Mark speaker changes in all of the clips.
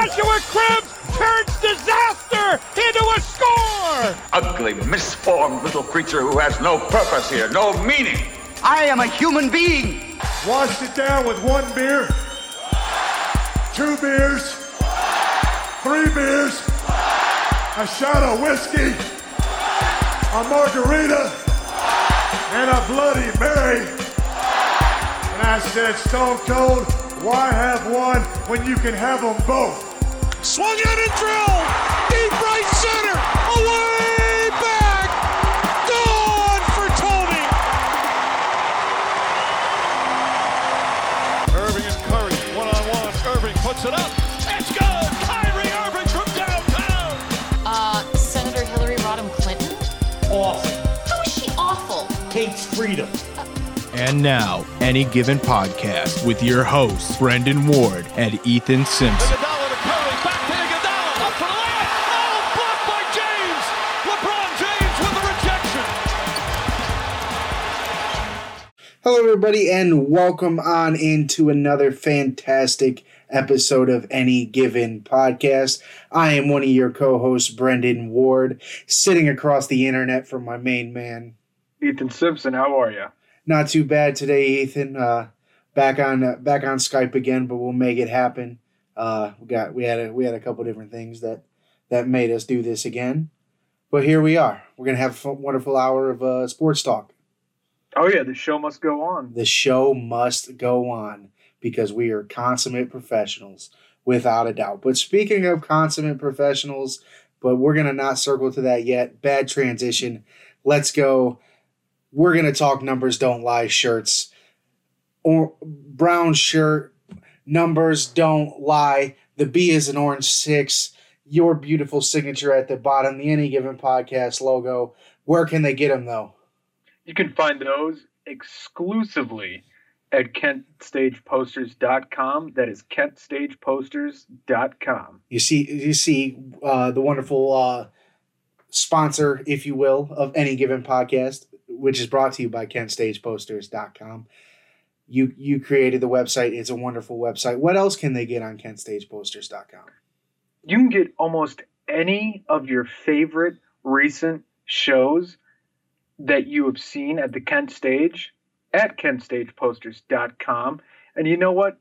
Speaker 1: Joshua Cribbs turns disaster into a score!
Speaker 2: Ugly, misformed little creature who has no purpose here, no meaning.
Speaker 3: I am a human being.
Speaker 4: Washed it down with one beer, two beers, three beers, a shot of whiskey, a margarita, and a Bloody Mary. And I said, Stone Cold, why have one when you can have them both?
Speaker 1: Swung out and drilled! Deep right center! Away back! Gone for Tony!
Speaker 5: Irving and Curry, one on one. Irving puts it up. It's good. Kyrie Irving from downtown.
Speaker 6: Uh, Senator Hillary Rodham Clinton?
Speaker 7: Awful.
Speaker 6: How is she awful?
Speaker 7: Hates freedom.
Speaker 8: And now, Any Given Podcast with your hosts, Brendan Ward and Ethan Simpson.
Speaker 9: Everybody, and welcome on into another fantastic episode of Any Given Podcast. I am one of your co hosts, Brendan Ward, sitting across the internet from my main man.
Speaker 10: Ethan Simpson, how are you?
Speaker 9: Not too bad today, Ethan. Uh, back on uh, back on Skype again, but we'll make it happen. Uh, we got we had a, we had a couple different things that that made us do this again, but here we are. We're gonna have a wonderful hour of uh, sports talk.
Speaker 10: Oh yeah, the show must go on.
Speaker 9: The show must go on because we are consummate professionals, without a doubt. But speaking of consummate professionals, but we're gonna not circle to that yet. Bad transition. Let's go. We're gonna talk numbers don't lie shirts. Or brown shirt. Numbers don't lie. The B is an orange six. Your beautiful signature at the bottom. The any given podcast logo. Where can they get them though?
Speaker 10: You can find those exclusively at kentstageposters.com. That is kentstageposters.com.
Speaker 9: You see, you see uh, the wonderful uh, sponsor, if you will, of any given podcast, which is brought to you by KentStagePosters.com. You you created the website. It's a wonderful website. What else can they get on KentStagePosters.com?
Speaker 10: You can get almost any of your favorite recent shows that you have seen at the Kent Stage at kentstageposters.com. And you know what?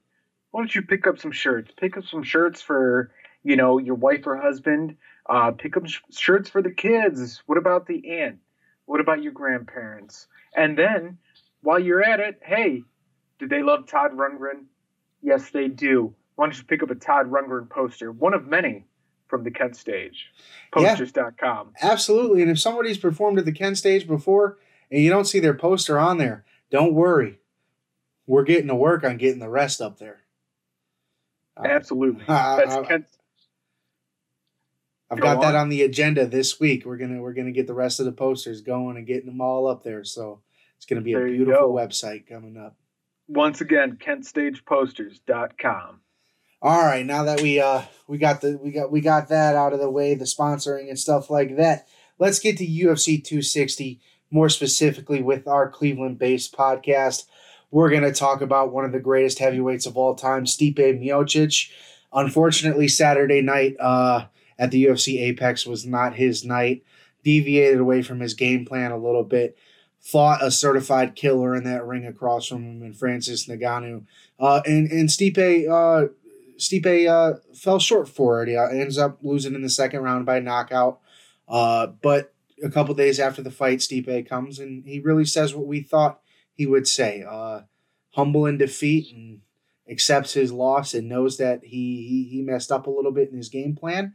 Speaker 10: Why don't you pick up some shirts? Pick up some shirts for, you know, your wife or husband. Uh, pick up sh- shirts for the kids. What about the aunt? What about your grandparents? And then, while you're at it, hey, do they love Todd Rundgren? Yes, they do. Why don't you pick up a Todd Rundgren poster? One of many from the Kent Stage.
Speaker 9: Yeah.
Speaker 10: Posters.com.
Speaker 9: Absolutely. And if somebody's performed at the Kent stage before and you don't see their poster on there, don't worry. We're getting to work on getting the rest up there. Uh,
Speaker 10: Absolutely. That's Kent.
Speaker 9: I've
Speaker 10: Go
Speaker 9: got that
Speaker 10: on.
Speaker 9: on the agenda this week. We're gonna we're gonna get the rest of the posters going and getting them all up there. So it's gonna be a
Speaker 10: There you
Speaker 9: beautiful website coming up.
Speaker 10: Once again, kentstageposters.com.
Speaker 9: All right, now that we uh we got the we got we got that out of the way, the sponsoring and stuff like that. Let's get to UFC 260 more specifically with our Cleveland-based podcast. We're going to talk about one of the greatest heavyweights of all time, Stipe Miocic. Unfortunately, Saturday night uh at the UFC Apex was not his night. Deviated away from his game plan a little bit. Fought a certified killer in that ring across from him in Francis Ngannou. Uh, and and Stipe uh, Stipe uh, fell short for it. He ends up losing in the second round by knockout. Uh, but a couple days after the fight, Stipe comes and he really says what we thought he would say. Uh, humble in defeat and accepts his loss and knows that he, he he messed up a little bit in his game plan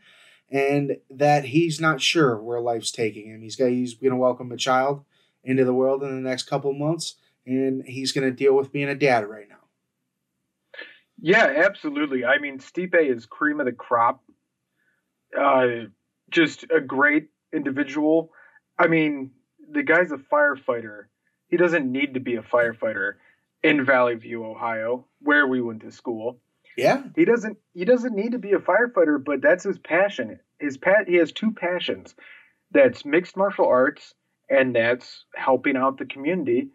Speaker 9: and that he's not sure where life's taking him. He's got he's going to welcome a child into the world in the next couple months and he's going to deal with being a dad right now.
Speaker 10: Yeah, absolutely. I mean, Stipe is cream of the crop. Uh, just a great individual. I mean, the guy's a firefighter. He doesn't need to be a firefighter in Valley View, Ohio, where we went to school.
Speaker 9: Yeah.
Speaker 10: He doesn't he doesn't need to be a firefighter, but that's his passion. His pat he has two passions. That's mixed martial arts and that's helping out the community.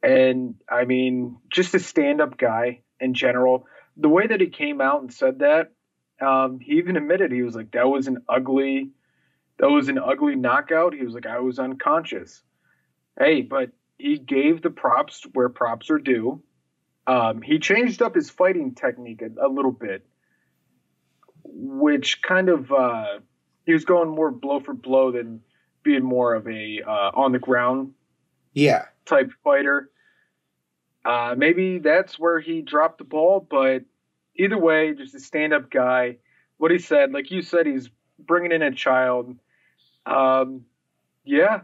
Speaker 10: And I mean, just a stand-up guy in general. The way that he came out and said that, Um, he even admitted he was like that was an ugly, that was an ugly knockout. He was like I was unconscious. Hey, but he gave the props where props are due. Um, he changed up his fighting technique a, a little bit, which kind of uh, he was going more blow for blow than being more of a uh, on the ground
Speaker 9: Yeah.
Speaker 10: type fighter. Uh, maybe that's where he dropped the ball, but either way, just a stand up guy. What he said, like you said, he's bringing in a child. Um, yeah,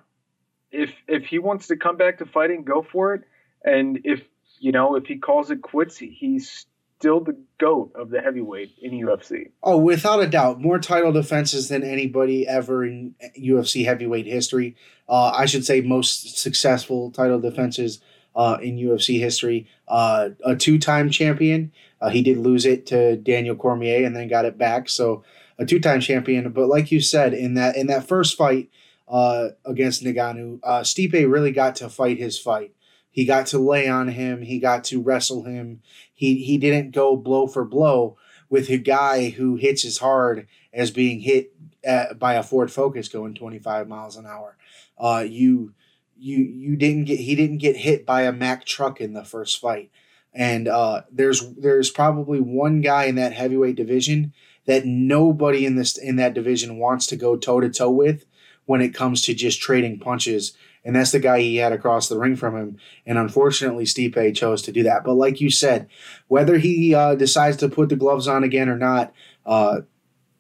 Speaker 10: if if he wants to come back to fighting, go for it. And if you know if he calls it quits, he's still the goat of the heavyweight in UFC.
Speaker 9: Oh, without a doubt, more title defenses than anybody ever in UFC heavyweight history. Uh, I should say most successful title defenses uh, in UFC history. Uh, a two-time champion. Uh, he did lose it to Daniel Cormier and then got it back. So a two-time champion. But like you said, in that in that first fight uh, against Ngannou, uh, Stipe really got to fight his fight. He got to lay on him. He got to wrestle him. He he didn't go blow for blow with a guy who hits as hard as being hit at, by a Ford Focus going 25 miles an hour. Uh, you you you didn't get he didn't get hit by a Mack truck in the first fight. And uh, there's there's probably one guy in that heavyweight division that nobody in this in that division wants to go toe to toe with when it comes to just trading punches and that's the guy he had across the ring from him. And unfortunately, Stipe chose to do that. But like you said, whether he uh, decides to put the gloves on again or not, uh,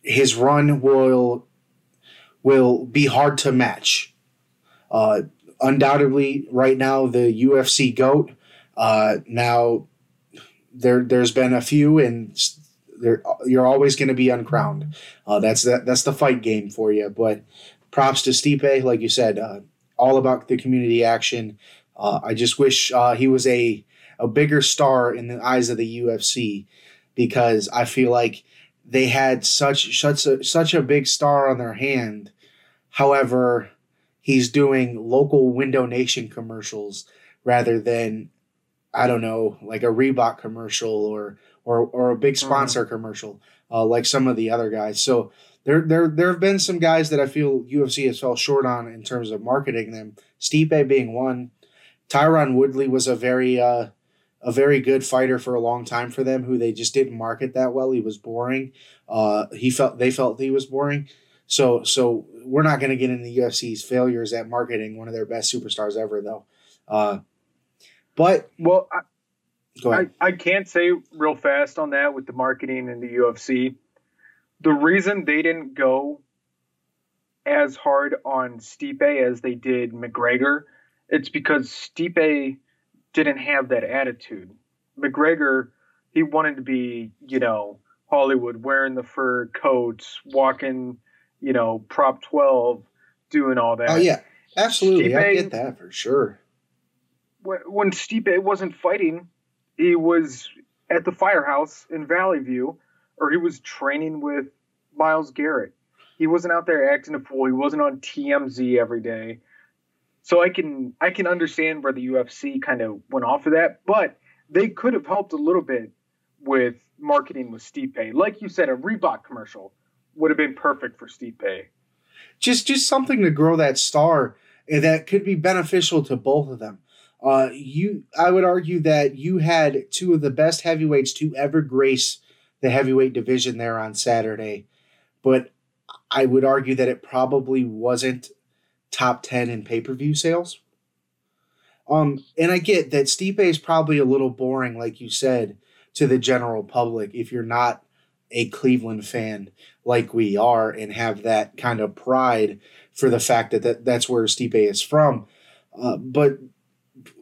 Speaker 9: his run will will be hard to match. Uh, undoubtedly, right now the UFC goat. Uh, now there there's been a few, and there you're always going to be uncrowned. Uh, that's that that's the fight game for you. But props to Stipe, like you said uh, all about the community action. Uh, I just wish uh, he was a a bigger star in the eyes of the UFC because I feel like they had such such a, such a big star on their hand. However, he's doing local Window Nation commercials rather than I don't know like a Reebok commercial or or or a big sponsor mm-hmm. commercial uh, like some of the other guys. So there there there have been some guys that I feel UFC has fell short on in terms of marketing them. Stipe being one. Tyron Woodley was a very uh, a very good fighter for a long time for them, who they just didn't market that well. He was boring. Uh, he felt they felt he was boring. So so we're not going to get into the UFC's failures at marketing one of their best superstars ever, though. Uh, but
Speaker 10: well, I, I, I can't say real fast on that with the marketing in the UFC the reason they didn't go as hard on Stipe as they did McGregor, it's because Stipe didn't have that attitude. McGregor, he wanted to be, you know, Hollywood, wearing the fur coats, walking, you know, Prop 12, doing all that.
Speaker 9: Oh, yeah. Absolutely. Stipe, I get that for sure.
Speaker 10: When Stipe wasn't fighting, he was at the firehouse in Valley View or he was training with Myles Garrett. He wasn't out there acting a fool. He wasn't on TMZ every day. So I can I can understand where the UFC kind of went off of that, but they could have helped a little bit with marketing with Stipe. Like you said, a Reebok commercial would have been perfect for Stipe.
Speaker 9: Just just something to grow that star that could be beneficial to both of them. Uh, you, I would argue that you had two of the best heavyweights to ever grace the heavyweight division there on Saturday, but I would argue that it probably wasn't top 10 in pay per view sales. Um, and I get that Stipe is probably a little boring, like you said, to the general public if you're not a Cleveland fan like we are and have that kind of pride for the fact that, that that's where Stipe is from. Uh, but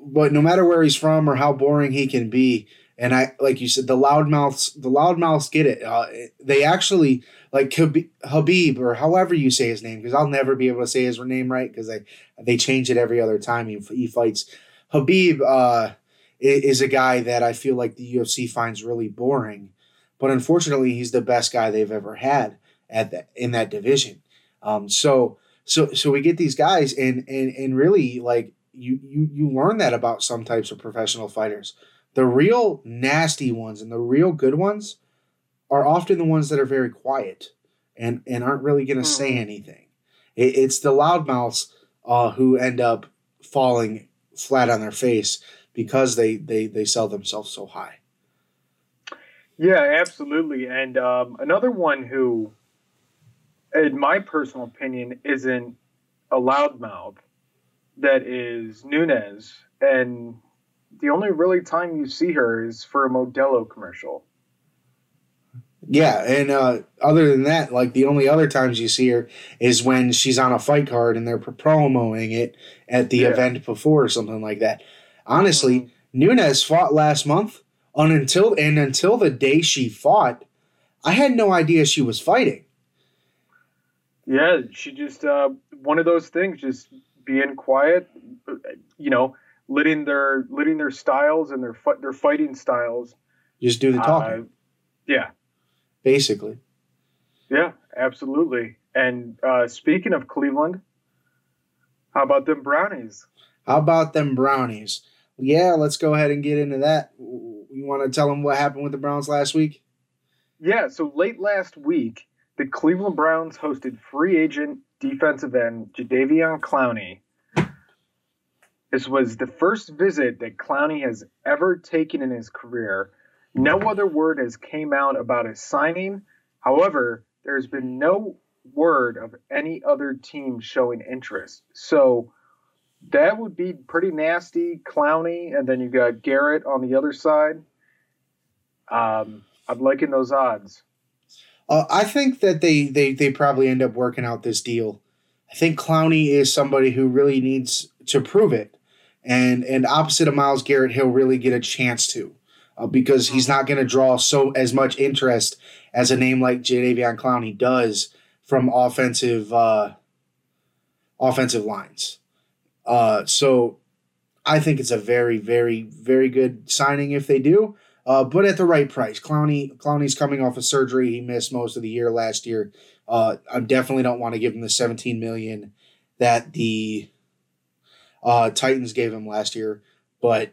Speaker 9: but no matter where he's from or how boring he can be, and I like you said, the loudmouths, the loudmouths get it. Uh, they actually like Habib or however you say his name, because I'll never be able to say his name right because they they change it every other time he, he fights. Habib uh, is a guy that I feel like the UFC finds really boring, but unfortunately, he's the best guy they've ever had at that in that division. Um, so so so we get these guys, and and and really like you you you learn that about some types of professional fighters the real nasty ones and the real good ones are often the ones that are very quiet and and aren't really going to
Speaker 10: Hmm.
Speaker 9: say anything. It, it's the loudmouths uh, who end up falling flat on their face because they they they sell themselves so high.
Speaker 10: Yeah, absolutely. And um, another one who, in my personal opinion, isn't a loudmouth that is Nunes. And the only really time you see her is for a Modelo commercial.
Speaker 9: Yeah, and uh, other than that, like the only other times you see her is when she's on a fight card and they're promoting it at the
Speaker 10: Yeah.
Speaker 9: event before or something like that. Honestly, Nunes fought last month, and until and until the day she fought, I had no idea she was fighting.
Speaker 10: Yeah, she just uh, one of those things, just being quiet, uh, you know, letting their letting their styles and their their fighting styles.
Speaker 9: Just do the talking,
Speaker 10: Uh, yeah,
Speaker 9: basically.
Speaker 10: yeah, absolutely. And uh, speaking of Cleveland, how about them brownies?
Speaker 9: How about them brownies? Yeah, let's go ahead and get into that. You want to tell them what happened with the Browns last week?
Speaker 10: Yeah, so late last week, the Cleveland Browns hosted free agent defensive end Jadeveon Clowney. This was the first visit that Clowney has ever taken in his career. No other word has came out about his signing. However, there's been no word of any other team showing interest. So that would be pretty nasty, Clowney, and then you got Garrett on the other side. Um, I'm liking those odds.
Speaker 9: Uh, I think that they, they they probably end up working out this deal. I think Clowney is somebody who really needs to prove it, and and opposite of Myles Garrett, he'll really get a chance to, uh, because he's not going to draw so as much interest as a name like Jadeveon Clowney does from offensive uh, offensive lines. Uh, so I think it's a very very very good signing if they do uh, but at the right price. Clowney Clowney's coming off of surgery. He missed most of the year last year. Uh, I definitely don't want to give him the 17 million that the uh, Titans gave him last year. But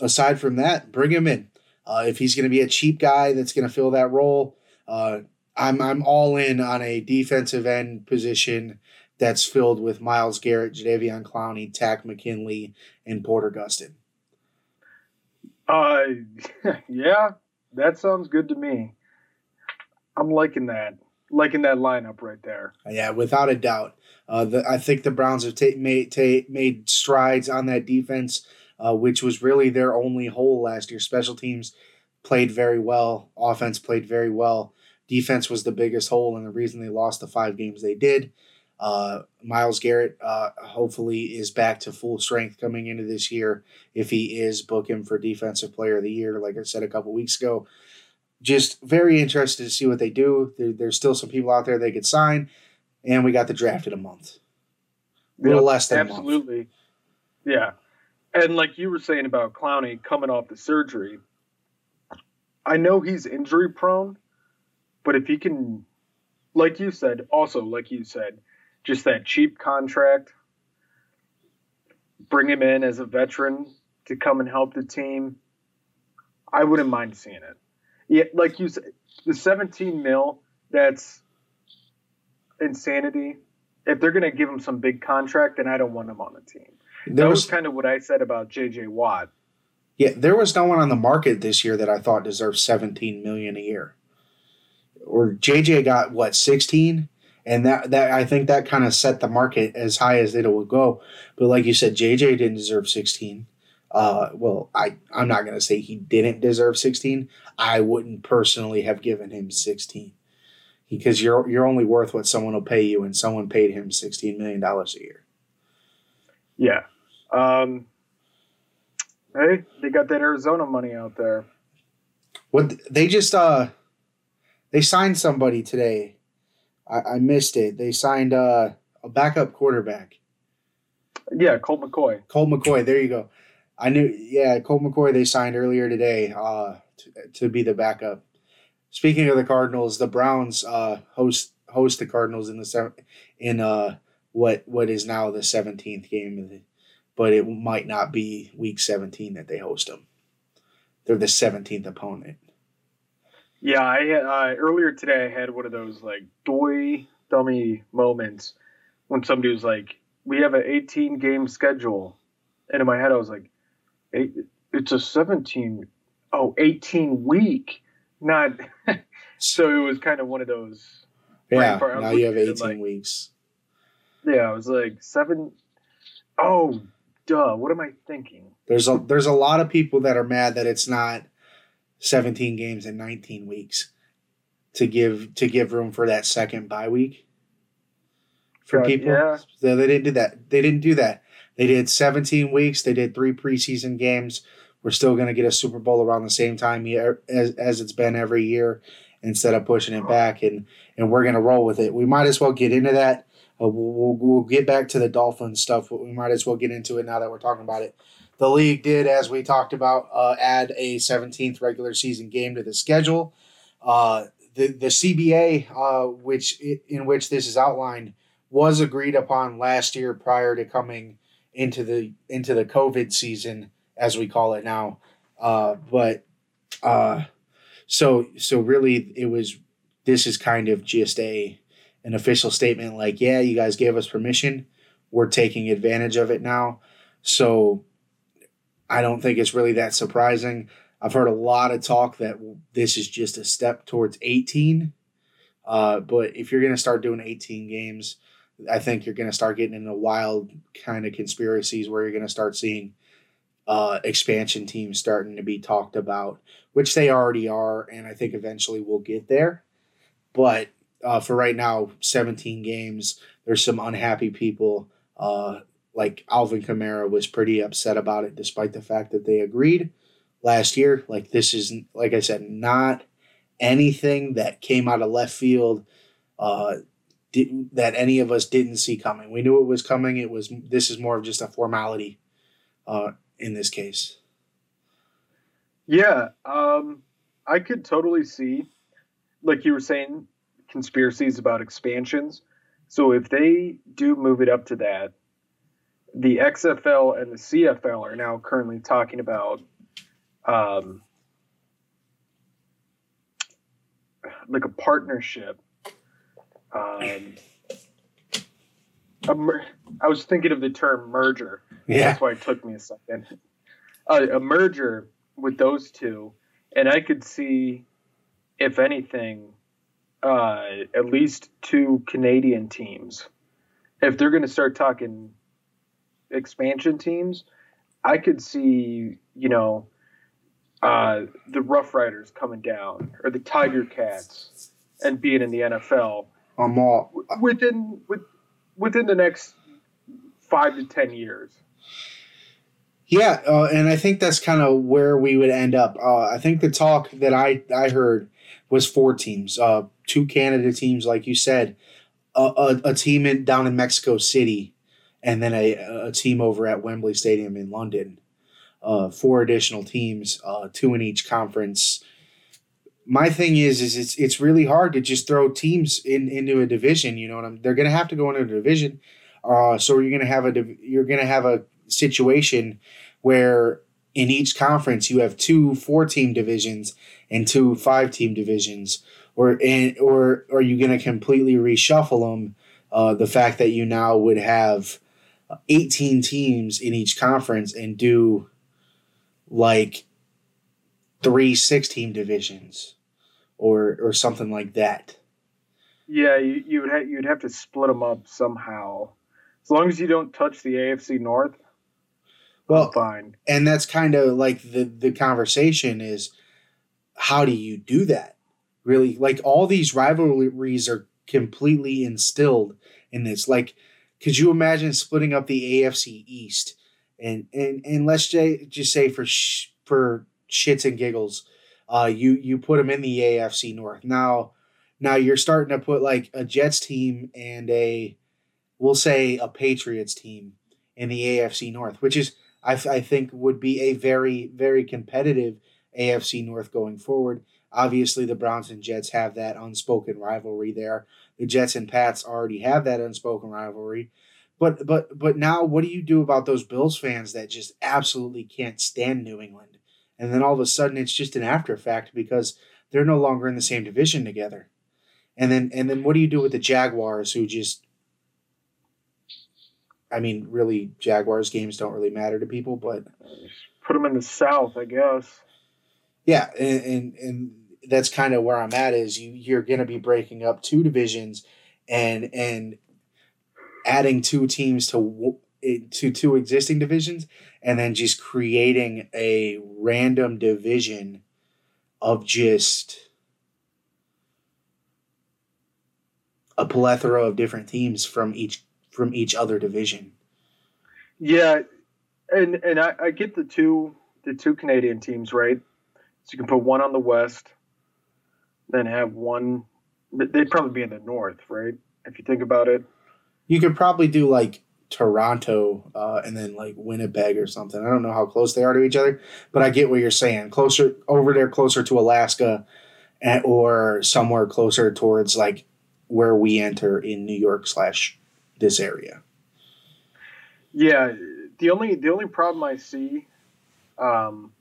Speaker 9: aside from that, bring him in. Uh, if he's going to be a cheap guy that's going to fill that role, uh, I'm I'm all in on a defensive end position that's filled with Myles Garrett, Jadeveon Clowney, Takk McKinley, and Porter Gustin.
Speaker 10: Uh, yeah, that sounds good to me. I'm liking that, liking that lineup right there.
Speaker 9: Yeah, without a doubt. Uh, the, I think the Browns have ta- made ta- made strides on that defense, uh, which was really their only hole last year. Special teams played very well. Offense played very well. Defense was the biggest hole, and the reason they lost the five games they did. Uh, Myles Garrett uh, hopefully is back to full strength coming into this year. If he is, book him for Defensive Player of the Year, like I said a couple weeks ago. Just very interested to see what they do. There, there's still some people out there they could sign, and we got the draft in a month. A little
Speaker 10: Yep,
Speaker 9: less than a month.
Speaker 10: absolutely. Yeah, and like you were saying about Clowney coming off the surgery, I know he's injury prone, but if he can, like you said, also like you said, just that cheap contract, bring him in as a veteran to come and help the team. I wouldn't mind seeing it. Yeah, like you said, the 17 mil, that's insanity. If they're going to give him some big contract, then I don't want him on the team.
Speaker 9: There
Speaker 10: that
Speaker 9: was
Speaker 10: was kind of what I said about JJ Watt.
Speaker 9: yeah, there was no one on the market this year that I thought deserved 17 million a year. Or JJ got what 16, and that that I think that kind of set the market as high as it would go. But like you said, JJ didn't deserve 16. Uh, well, I I'm not gonna say he didn't deserve 16. I wouldn't personally have given him 16 because you're you're only worth what someone will pay you, and someone paid him 16 million dollars a year.
Speaker 10: Yeah. Um, hey, they got that Arizona money out there.
Speaker 9: What they just uh they signed somebody today. I, I missed it. They signed uh, a backup quarterback,
Speaker 10: Yeah, Colt McCoy.
Speaker 9: Colt McCoy. There you go. I knew. Yeah, Colt McCoy. They signed earlier today uh, to, to be the backup. Speaking of the Cardinals, the Browns uh, host host the Cardinals in the seven, in uh what what is now the seventeenth game of the, but it might not be week seventeen that they host them. They're the seventeenth opponent.
Speaker 10: Yeah, I had uh, earlier today. I had one of those like doy dummy moments when somebody was like, "We have an 18 game schedule," and in my head I was like, "It's a 17, oh 18 week, not." so it was kind of one of those.
Speaker 9: Yeah,
Speaker 10: brain fart. I was
Speaker 9: now you have 18
Speaker 10: it like-
Speaker 9: weeks.
Speaker 10: Yeah, I was like seven oh duh. What am I thinking?
Speaker 9: There's a there's a lot of people that are mad that it's not 17 games in 19 weeks to give to give room for that second bye week for people.
Speaker 10: yeah.
Speaker 9: So they didn't do that. They didn't do that. They did 17 weeks. They did three preseason games. We're still going to get a Super Bowl around the same time as, as it's been every year instead of pushing it back and and we're going to roll with it. We might as well get into that. Uh, we'll, we'll, we'll get back to the Dolphins stuff, but we might as well get into it now that we're talking about it. The league did, as we talked about, uh, add a 17th regular season game to the schedule. Uh, the the CBA, uh, which in which this is outlined, was agreed upon last year prior to coming into the into the COVID season, as we call it now. Uh, but uh, so so really, it was. This is kind of just a an official statement, like, yeah, you guys gave us permission. We're taking advantage of it now. So I don't think it's really that surprising. I've heard a lot of talk that this is just a step towards 18. Uh, but if you're going to start doing 18 games, I think you're going to start getting into wild kind of conspiracies where you're going to start seeing uh, expansion teams starting to be talked about, which they already are. And I think eventually we'll get there. But uh, for right now, 17 games, there's some unhappy people. Uh, like Alvin Kamara was pretty upset about it, despite the fact that they agreed last year. Like this is, like I said, not anything that came out of left field uh, did, that any of us didn't see coming. We knew it was coming. It was this is more of just a formality uh, in this case.
Speaker 10: Yeah, um, I could totally see, like you were saying, conspiracies about expansions. So if they do move it up to that, the XFL and the CFL are now currently talking about um, like a partnership. Um, a mer- I was thinking of the term merger.
Speaker 9: Yeah.
Speaker 10: That's why it took me a second. Uh, a merger with those two, and I could see, if anything, uh, at least two Canadian teams. If they're going to start talking expansion teams, I could see, you know, uh, the Rough Riders coming down or the Tiger Cats and being in the NFL
Speaker 9: I'm all
Speaker 10: within with, within the next five to ten years.
Speaker 9: Yeah, uh, and I think that's kind of where we would end up. Uh, I think the talk that I, I heard was four teams, uh, two Canada teams, like you said, a, a, a team in, down in Mexico City, and then a, a team over at Wembley Stadium in London. Uh, four additional teams, uh, two in each conference. My thing is, is it's it's really hard to just throw teams in into a division. You know what I'm? They're going to have to go into a division. Uh, so you're going to have a you're to have a situation where in each conference you have two four team divisions and two five team divisions or and or are you going to completely reshuffle them uh, the fact that you now would have 18 teams in each conference and do like three six team divisions or or something like that
Speaker 10: Yeah, you, you would ha- you'd have to split them up somehow. As long as you don't touch the AFC North,
Speaker 9: well
Speaker 10: fine.
Speaker 9: and that's kind of like the the conversation is how do you do that really like all these rivalries are completely instilled in this like could you imagine splitting up the AFC East and and and let's say, just say for sh- for shits and giggles uh you you put them in the AFC North now now you're starting to put like a Jets team and a we'll say a Patriots team in the AFC North which is I, I think would be a very very competitive AFC North going forward. Obviously, the Browns and Jets have that unspoken rivalry there. The Jets and Pats already have that unspoken rivalry. But but but now, what do you do about those Bills fans that just absolutely can't stand New England? And then all of a sudden, it's just an after fact because they're no longer in the same division together. And then and then what do you do with the Jaguars who just I mean, really Jaguars games don't really matter to people, but
Speaker 10: Put them in the South, I guess.
Speaker 9: yeah, and and, and that's kind of where I'm at is you you're going to be breaking up two divisions and and adding two teams to eh, to two existing divisions and then just creating a random division of just a plethora of different teams from each from each other division.
Speaker 10: Yeah, and and I, I get the two the two Canadian teams right. So you can put one on the west, then have one. They'd probably be in the north, right? If you think about it.
Speaker 9: You could probably do like Toronto uh, and then like Winnipeg or something. I don't know how close they are to each other, but I get what you're saying. Closer over there, closer to Alaska, and, or somewhere closer towards like where we enter in New York slash this area.
Speaker 10: Yeah, the only the only problem I see um,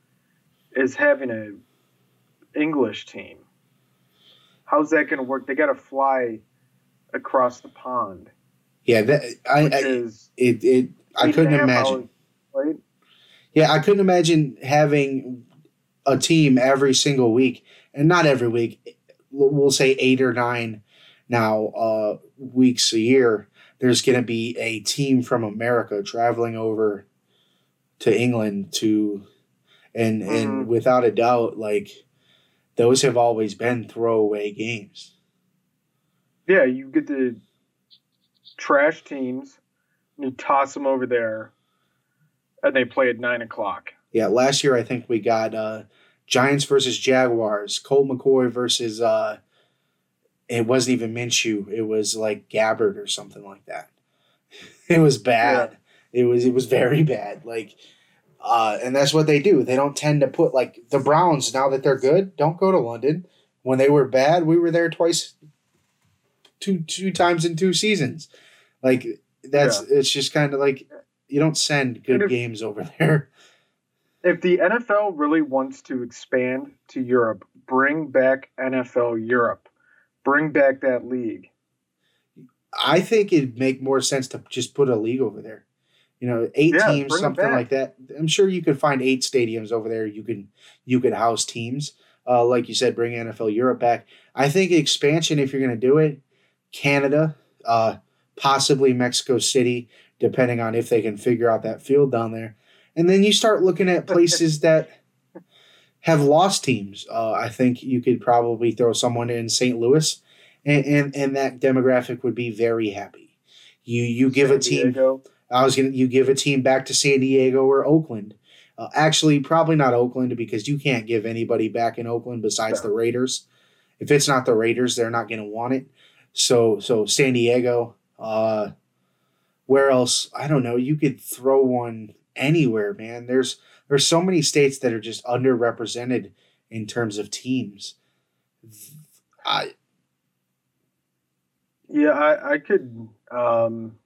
Speaker 10: is having a English team. How's that going to work? They got to fly across the pond.
Speaker 9: Yeah, that I, I
Speaker 10: is
Speaker 9: it it I couldn't imagine.
Speaker 10: hours, right?
Speaker 9: Yeah, I couldn't imagine having a team every single week, and not every week. We'll say eight or nine now uh, weeks a year. There's going to be a team from America traveling over to England to, and and
Speaker 10: Mhm.
Speaker 9: without a doubt, like those have always been throwaway games.
Speaker 10: Yeah, you get the trash teams, and you toss them over there, and they play at nine o'clock.
Speaker 9: Yeah, last year I think we got uh, Giants versus Jaguars, Colt McCoy versus uh, it wasn't even Minshew, it was like Gabbert or something like that. It was bad. It was it was very bad. Like uh, and that's what they do. They don't tend to put like the Browns now that they're good, don't go to London. When they were bad, we were there twice two two times in two seasons. Like that's it's just kind of like you don't send good
Speaker 10: if-
Speaker 9: games over there.
Speaker 10: If the NFL really wants to expand to Europe, bring back NFL Europe, bring back that league.
Speaker 9: I think it'd make more sense to just put a league over there. You know, eight
Speaker 10: Yeah,
Speaker 9: teams, something like that. I'm sure you could find eight stadiums over there. You can you could house teams. Uh, like you said, bring NFL Europe back. I think expansion, if you're going to do it, Canada, uh, possibly Mexico City, depending on if they can figure out that field down there. And then you start looking at places that have lost teams. Uh, I think you could probably throw someone in St. Louis, and, and and that demographic would be very happy. You you give a team.
Speaker 10: Diego.
Speaker 9: I was gonna you give a team back to San Diego or Oakland. Uh, actually, probably not Oakland because you can't give anybody back in Oakland besides the Raiders. If it's not the Raiders, they're not going to want it. So so San Diego. Uh, where else? I don't know. You could throw one anywhere, man. There's there's so many states that are just underrepresented in terms of teams. I
Speaker 10: Yeah, I, I could um,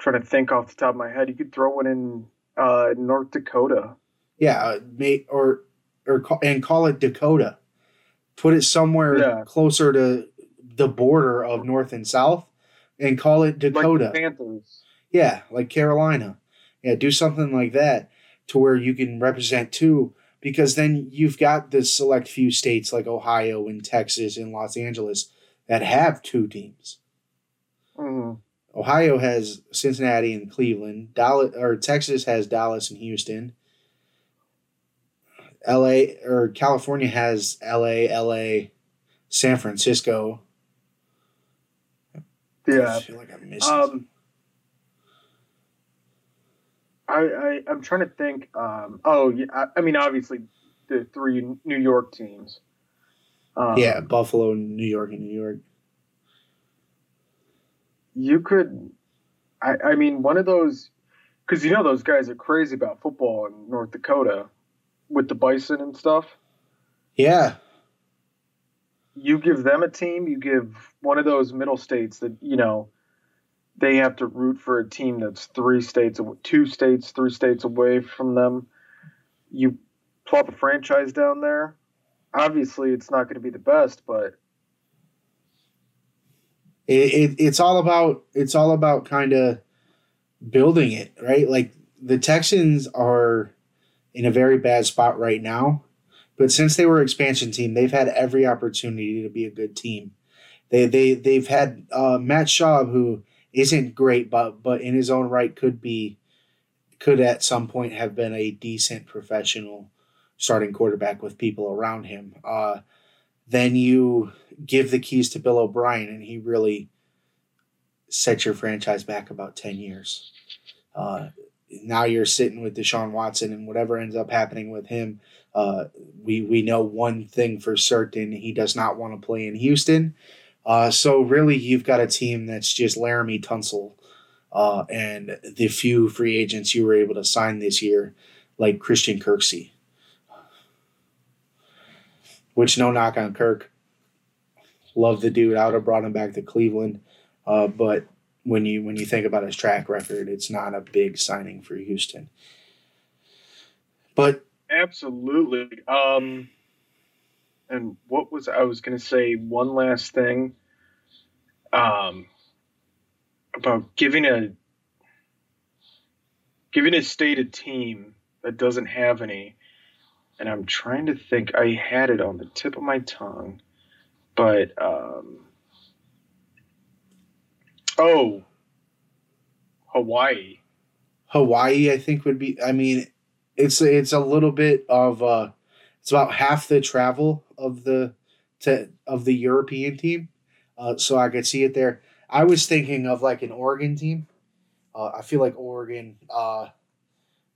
Speaker 10: try to think off the top of my head. You could throw one in uh, North Dakota.
Speaker 9: Yeah, uh, may or or and call it Dakota. Put it somewhere
Speaker 10: Yeah.
Speaker 9: closer to the border of North and South, and call it Dakota.
Speaker 10: Like Panthers.
Speaker 9: yeah, like Carolina. Yeah, do something like that to where you can represent two, because then you've got the select few states like Ohio and Texas and Los Angeles that have two teams.
Speaker 10: Mhm.
Speaker 9: Ohio has Cincinnati and Cleveland. Dallas or Texas has Dallas and Houston. LA or California has LA, LA, San Francisco.
Speaker 10: Yeah.
Speaker 9: I feel like I'm missing.
Speaker 10: Um, I, I I'm trying to think. Um, oh yeah, I, I mean obviously the three New York teams. Um,
Speaker 9: yeah, Buffalo, New York, and New York.
Speaker 10: You could. I I mean one of those because you know those guys are crazy about football in North Dakota with the Bison and stuff.
Speaker 9: Yeah,
Speaker 10: you give them a team, you give one of those middle states that you know they have to root for a team that's three states, two states, three states away from them. You plop a franchise down there, obviously it's not going to be the best, but
Speaker 9: it, it, it's all about it's all about kind of building it right? Like the texans are in a very bad spot right now but since they were expansion team they've had every opportunity to be a good team. They they they've had uh, matt schaub who isn't great but but in his own right could be could at some point have been a decent professional starting quarterback with people around him. Uh, then you give the keys to Bill O'Brien, and he really set your franchise back about 10 years. Uh, now you're sitting with Deshaun Watson, and whatever ends up happening with him, uh, we, we know one thing for certain he does not want to play in Houston. Uh, so, really, you've got a team that's just Laremy Tunsil uh, and the few free agents you were able to sign this year, like Christian Kirksey which no knock on Kirk. Love the dude. I would have brought him back to Cleveland, uh, but when you when you think about his track record, it's not a big signing for Houston. But
Speaker 10: absolutely. Um, and what was I was going to say? One last thing. Um, about giving a giving a state a team that doesn't have any and I'm trying to think. I had it on the tip of my tongue, but um, oh, Hawaii.
Speaker 9: Hawaii, I think would be. I mean, it's it's a little bit of uh, it's about half the travel of the to of the European team, uh, so I could see it there. I was thinking of like an Oregon team. Uh, I feel like Oregon uh,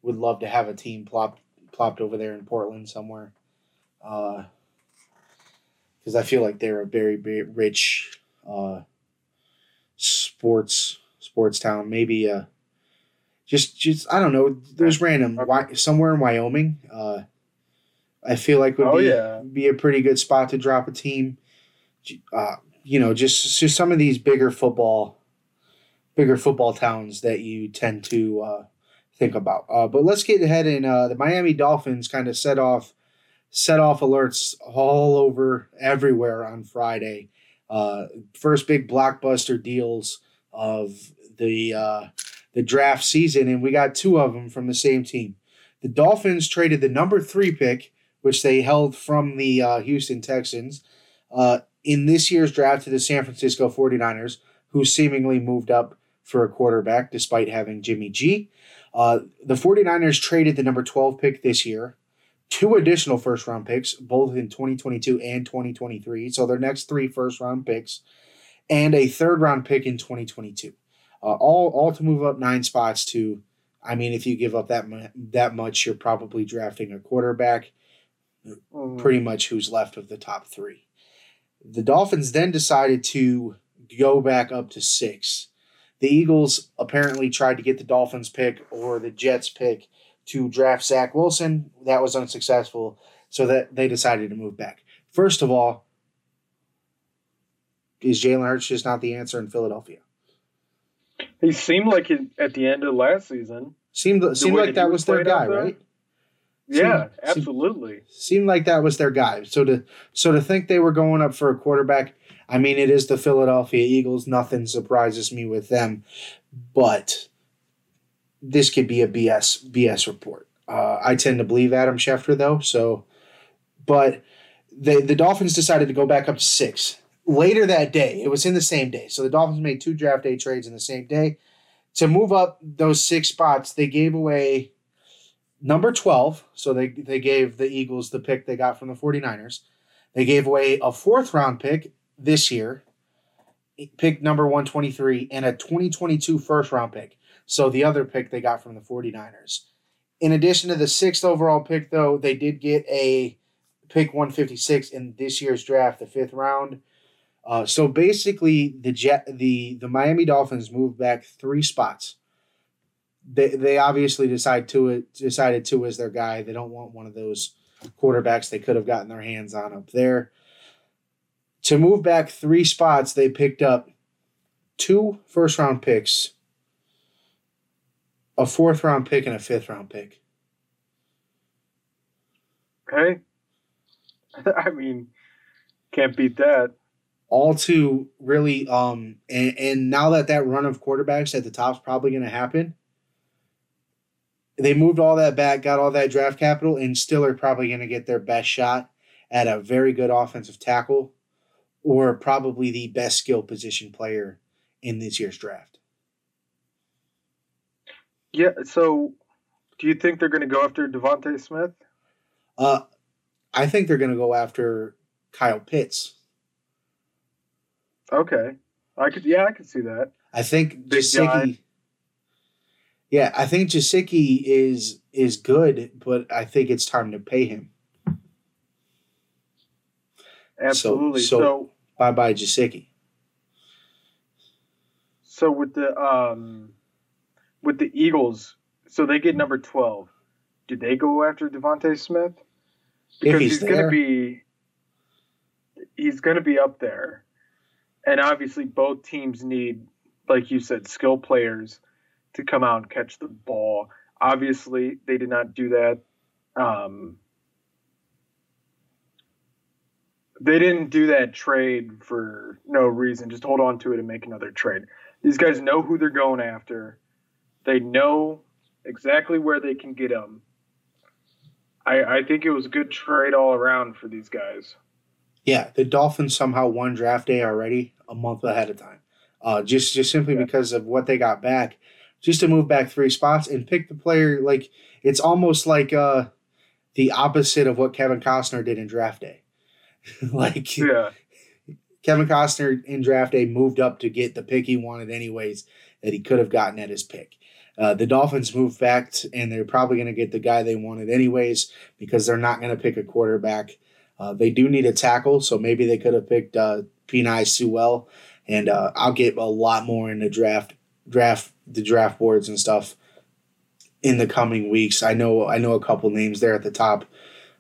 Speaker 9: would love to have a team plopped plopped over there in Portland somewhere. Because uh, I feel like they're a very, very rich uh, sports sports town. Maybe uh, just just I don't know. There's random somewhere in Wyoming. Uh, I feel like would oh, be yeah. be a pretty good spot to drop a team. Uh, you know, just just some of these bigger football, bigger football towns that you tend to uh, think about. Uh, but let's get ahead and uh, the Miami Dolphins kind of set off set off alerts all over everywhere on Friday. Uh, first big blockbuster deals of the uh, the draft season, and we got two of them from the same team. The Dolphins traded the number three pick, which they held from the uh, Houston Texans, uh, in this year's draft to the San Francisco 49ers, who seemingly moved up for a quarterback despite having Jimmy G. Uh, the 49ers traded the number 12 pick this year, two additional first round picks, both in 2022 and 2023. So their next three first round picks, and a third round pick in 2022. Uh, all, all to move up nine spots to, I mean, if you give up that, that much, you're probably drafting a quarterback, mm. pretty much who's left of the top three. The Dolphins then decided to go back up to six the Eagles apparently tried to get the Dolphins pick or the Jets pick to draft Zach Wilson. That was unsuccessful, so that they decided to move back. First of all, is Jalen Hurts just not the answer in Philadelphia?
Speaker 10: He seemed like it at the end of last season.
Speaker 9: Seemed seemed like that was their guy, right?
Speaker 10: Yeah, seemed, absolutely.
Speaker 9: Seemed, seemed like that was their guy. So to so to think they were going up for a quarterback I mean, it is the Philadelphia Eagles. Nothing surprises me with them, but this could be a BS BS report. Uh, I tend to believe Adam Schefter though. So, but the the Dolphins decided to go back up to six later that day. It was in the same day. So the Dolphins made two draft day trades in the same day. To move up those six spots, they gave away number 12. So they, they gave the Eagles the pick they got from the 49ers. They gave away a fourth round pick this year, pick number 123, and a 2022 first round pick. So the other pick they got from the 49ers. In addition to the sixth overall pick, though, they did get a pick 156 in this year's draft, the fifth round. Uh, so basically, the Jet, the the Miami Dolphins moved back three spots. They they obviously decide to decided to as their guy. They don't want one of those quarterbacks they could have gotten their hands on up there. To move back three spots, they picked up two first round picks, a fourth round pick, and a fifth round pick.
Speaker 10: Okay. I mean, can't beat that.
Speaker 9: All to really, um, and, and now that that run of quarterbacks at the top is probably going to happen, they moved all that back, got all that draft capital, and still are probably going to get their best shot at a very good offensive tackle or probably the best skill position player in this year's draft.
Speaker 10: Yeah. So, do you think they're going to go after DeVonta Smith?
Speaker 9: Uh, I think they're going to go after Kyle Pitts.
Speaker 10: Okay, I could. Yeah, I could see that.
Speaker 9: I think
Speaker 10: Big
Speaker 9: Gesicki.
Speaker 10: guy.
Speaker 9: Yeah, I think Gesicki is is good, but I think it's time to pay him.
Speaker 10: Absolutely.
Speaker 9: so-
Speaker 10: so
Speaker 9: Bye bye Gesicki.
Speaker 10: So with the um with the Eagles, so they get number twelve. Do they go after DeVonta Smith? Because
Speaker 9: he's
Speaker 10: he's,
Speaker 9: there.
Speaker 10: gonna be he's gonna be up there. And obviously both teams need, like you said, skill players to come out and catch the ball. Obviously they did not do that. Um they didn't do that trade for no reason. Just hold on to it and make another trade. These guys know who they're going after. They know exactly where they can get them. I, I think it was a good trade all around for these guys.
Speaker 9: Yeah, the Dolphins somehow won draft day already a month ahead of time. Uh, just just simply
Speaker 10: Yeah.
Speaker 9: because of what they got back, just to move back three spots and pick the player. Like it's almost like uh, the opposite of what Kevin Costner did in draft day. like
Speaker 10: Yeah.
Speaker 9: Kevin Costner in draft day moved up to get the pick he wanted anyways that he could have gotten at his pick. Uh, the Dolphins moved back and they're probably going to get the guy they wanted anyways because they're not going to pick a quarterback. Uh, they do need a tackle, so maybe they could have picked uh, Penei Sewell, and uh, I'll get a lot more in the draft, draft the draft boards and stuff in the coming weeks. I know I know a couple names there at the top,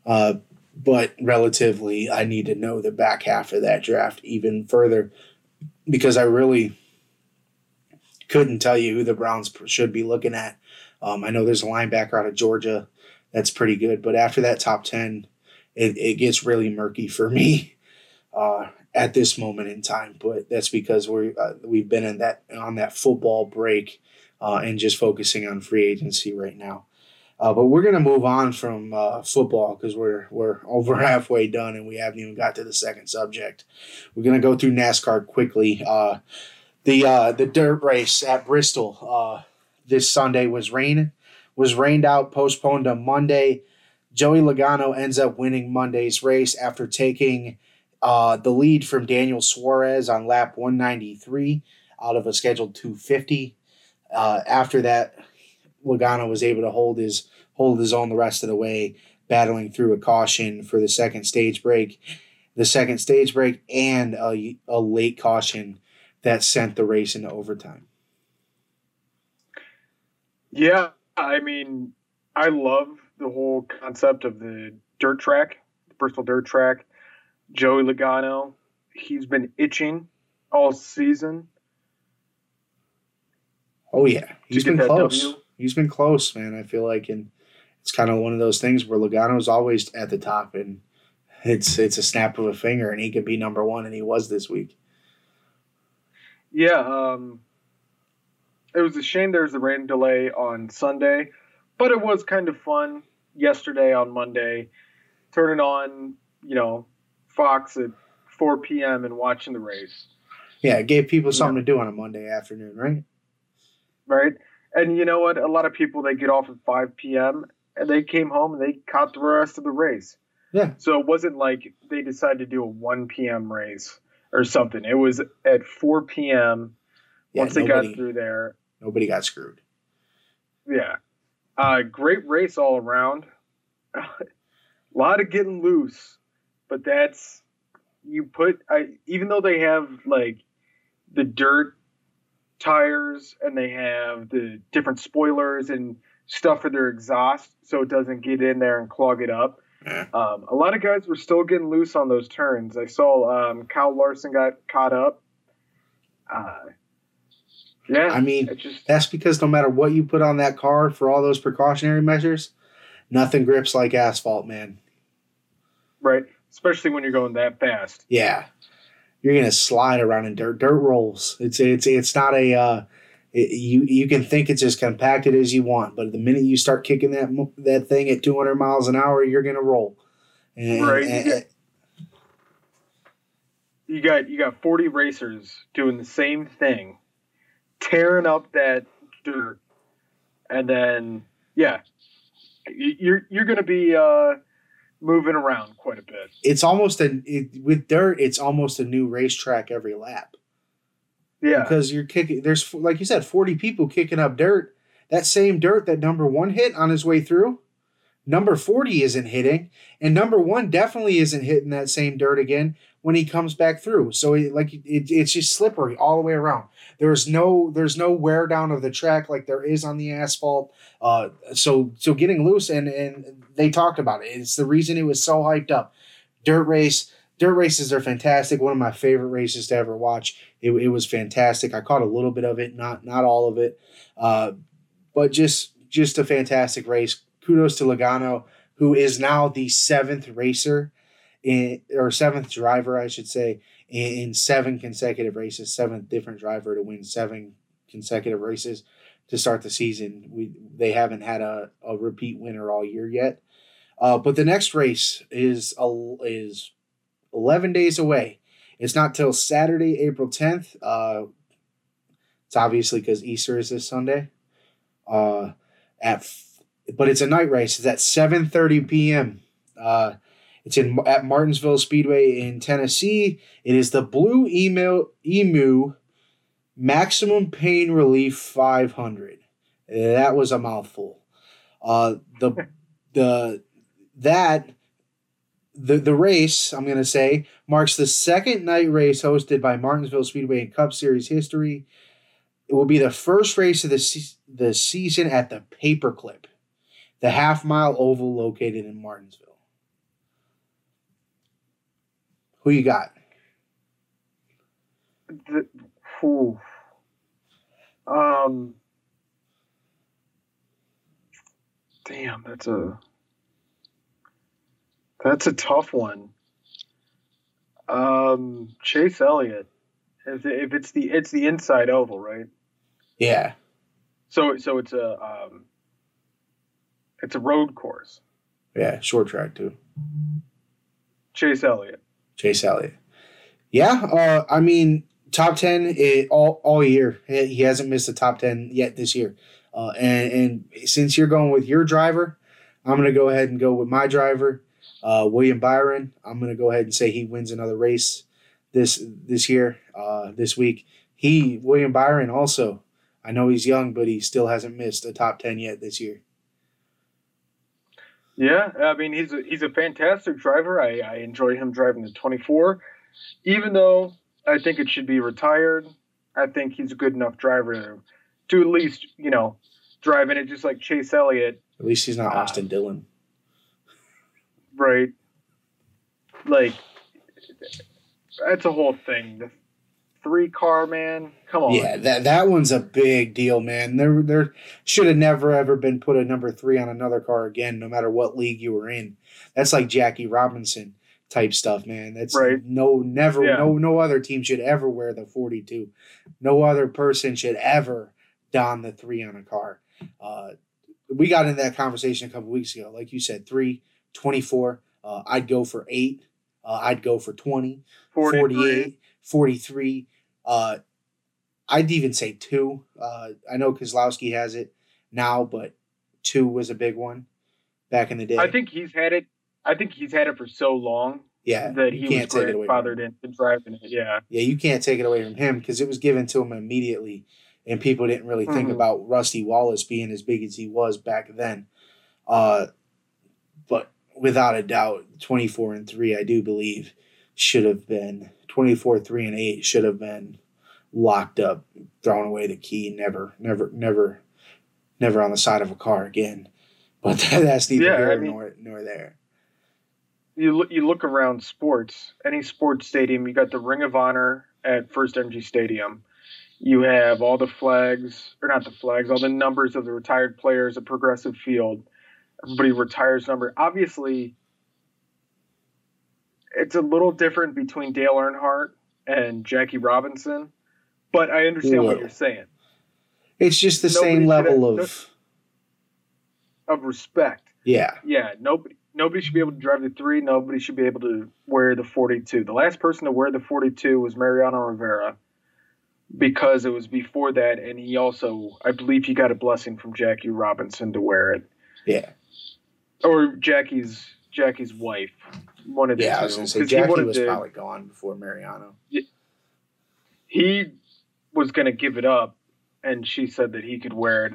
Speaker 9: uh, but relatively, I need to know the back half of that draft even further because I really couldn't tell you who the Browns should be looking at. Um, I know there's a linebacker out of Georgia that's pretty good, but after that top 10, it, it gets really murky for me uh, at this moment in time. But that's because we're, uh, we've been in that on that football break uh, and just focusing on free agency right now. Uh, but we're gonna move on from uh, football because we're we're over halfway done and we haven't even got to the second subject. We're gonna go through NASCAR quickly. Uh, the uh, the dirt race at Bristol uh, this Sunday was rain was rained out, postponed to Monday. Joey Logano ends up winning Monday's race after taking uh, the lead from Daniel Suarez on lap 193 out of a scheduled 250. Uh, after that, Logano was able to hold his hold his own the rest of the way, battling through a caution for the second stage break, the second stage break, and a, a late caution that sent the race into overtime.
Speaker 10: Yeah, I mean, I love the whole concept of the dirt track, the Bristol dirt track. Joey Logano, he's been itching all season.
Speaker 9: Oh yeah, he's been close.
Speaker 10: W?
Speaker 9: He's been close, man. I feel like, and it's kind of one of those things where Logano's always at the top, and it's it's a snap of a finger, and he could be number one, and he was this week.
Speaker 10: Yeah, um, it was a shame there was a rain delay on Sunday, but it was kind of fun yesterday on Monday, turning on, you know, Fox at 4 p.m. and watching the race,
Speaker 9: Yeah, it gave people something to do on a Monday afternoon, right?
Speaker 10: right? And you know what? A lot of people they get off at 5 p.m. and they came home and they caught the rest of the race.
Speaker 9: Yeah.
Speaker 10: So it wasn't like they decided to do a 1 p.m. race or something. It was at 4 p.m.
Speaker 9: Yeah,
Speaker 10: Once they
Speaker 9: nobody-
Speaker 10: got through there,
Speaker 9: Nobody got screwed.
Speaker 10: Yeah. Uh, great race all around. a lot of getting loose, but that's you put. I even though they have like the dirt tires and they have the different spoilers and stuff for their exhaust, so it doesn't get in there and clog it up. Um, a lot of guys were still getting loose on those turns. I saw um, Kyle Larson got caught up. Uh, yeah,
Speaker 9: I mean,
Speaker 10: just
Speaker 9: That's because no matter what you put on that car for all those precautionary measures, nothing grips like asphalt, man.
Speaker 10: Right. especially when you're going that fast.
Speaker 9: Yeah, you're gonna slide around in dirt. Dirt rolls. It's it's it's not a. Uh, it, you you can think it's as compacted as you want, but the minute you start kicking that that thing at 200 miles an hour, you're gonna roll. And,
Speaker 10: Right.
Speaker 9: and-
Speaker 10: You got you got 40 racers doing the same thing, tearing up that dirt, and then yeah, you- you're you're gonna be uh, moving around quite a bit.
Speaker 9: it's almost a it, with dirt. It's almost a new racetrack every lap.
Speaker 10: Yeah,
Speaker 9: because you're kicking. There's like you said, 40 people kicking up dirt. That same dirt that number one hit on his way through, number 40 isn't hitting, and number one definitely isn't hitting that same dirt again when he comes back through. So it, like it, it's just slippery all the way around. There's no there's no wear down of the track like there is on the asphalt. Uh, so so getting loose and and they talked about it. It's the reason it was so hyped up. Dirt race. Dirt races are fantastic. One of my favorite races to ever watch. It, it was fantastic. I caught a little bit of it, not not all of it, uh, but just just a fantastic race. Kudos to Logano, who is now the seventh racer in or seventh driver, I should say, in, in seven consecutive races. Seventh different driver to win seven consecutive races to start the season. We they haven't had a, a repeat winner all year yet. Uh, but the next race is a, is 11 days away. It's not till Saturday, April 10th. Uh, it's obviously because Easter is this Sunday. Uh, at but it's a night race. It's at 7:30 p.m. Uh, it's in at Martinsville Speedway in Tennessee. It is the Blue Email Emu Maximum Pain Relief 500. That was a mouthful. Uh, the the that the the race I'm going to say marks the second night race hosted by Martinsville Speedway in Cup Series history. It will be the first race of the se- the season at the Paperclip, the half mile oval located in Martinsville. Who you got?
Speaker 10: The, whew. Um. Damn, that's a that's a tough one. Um, Chase Elliott. If, if it's the it's the inside oval, right?
Speaker 9: Yeah,
Speaker 10: So so it's a um, it's a road course.
Speaker 9: yeah, short track too.
Speaker 10: Chase Elliott.
Speaker 9: Chase Elliott. Yeah, uh, I mean, top ten it, all all year. He hasn't missed a top ten yet this year. Uh, and and since you're going with your driver, I'm gonna go ahead and go with my driver, uh, William Byron. I'm gonna go ahead and say he wins another race this this year, uh, this week. He William Byron also. I know he's young, but he still hasn't missed a top ten yet this year.
Speaker 10: Yeah, I mean he's a he's a fantastic driver. I, I enjoy him driving the 24, even though I think it should be retired. I think he's a good enough driver to, to at least you know drive in it, just like Chase Elliott,
Speaker 9: At least he's not
Speaker 10: Uh,
Speaker 9: Austin Dillon.
Speaker 10: right? Like that's a whole thing. The three car man, come on.
Speaker 9: Yeah, that that one's a big deal, man. There there should have never ever been put a number three on another car again, no matter what league you were in. That's like Jackie Robinson type stuff, man. That's
Speaker 10: Right.
Speaker 9: no never
Speaker 10: Yeah.
Speaker 9: no no other team should ever wear the forty two. No other person should ever don the three on a car. Uh, we got into that conversation a couple weeks ago. Like you said, three, 24. Uh, I'd go for eight. Uh, I'd go for 20.
Speaker 10: 43.
Speaker 9: 48, 43. Uh, I'd even say two. Uh, I know Keselowski has it now, but two was a big one back in the day.
Speaker 10: I think he's had it. I think he's had it for so long
Speaker 9: yeah,
Speaker 10: that he was
Speaker 9: can't take it away. From
Speaker 10: grandfathered
Speaker 9: him.
Speaker 10: into driving it. Yeah.
Speaker 9: Yeah, you can't take it away from him because it was given to him immediately, and people didn't really think
Speaker 10: Mhm.
Speaker 9: about Rusty Wallace being as big as he was back then. Uh, but without a doubt, twenty four and three, I do believe should have been twenty four, three and eight should have been locked up, thrown away the key, never, never, never, never on the side of a car again. But that's neither
Speaker 10: Yeah,
Speaker 9: here
Speaker 10: I mean-
Speaker 9: nor nor there.
Speaker 10: you look you look around sports, any sports stadium, you got the Ring of Honor at First Energy Stadium. You have all the flags, or not the flags, all the numbers of the retired players at Progressive Field. Everybody retires number. Obviously, it's a little different between Dale Earnhardt and Jackie Robinson, but I understand what you're saying.
Speaker 9: It's just the
Speaker 10: Nobody
Speaker 9: same level
Speaker 10: have-
Speaker 9: of
Speaker 10: Of respect.
Speaker 9: yeah.
Speaker 10: Yeah, nobody nobody should be able to drive the three. Nobody should be able to wear the 42. The last person to wear the 42 was Mariano Rivera because it was before that, and he also, I believe, he got a blessing from Jackie Robinson to wear it,
Speaker 9: Yeah.
Speaker 10: or Jackie's Jackie's wife. One of the
Speaker 9: Yeah, I was gonna say
Speaker 10: 'cause he
Speaker 9: Jackie was
Speaker 10: to-
Speaker 9: probably gone before Mariano.
Speaker 10: he was going to give it up, and she said that he could wear it.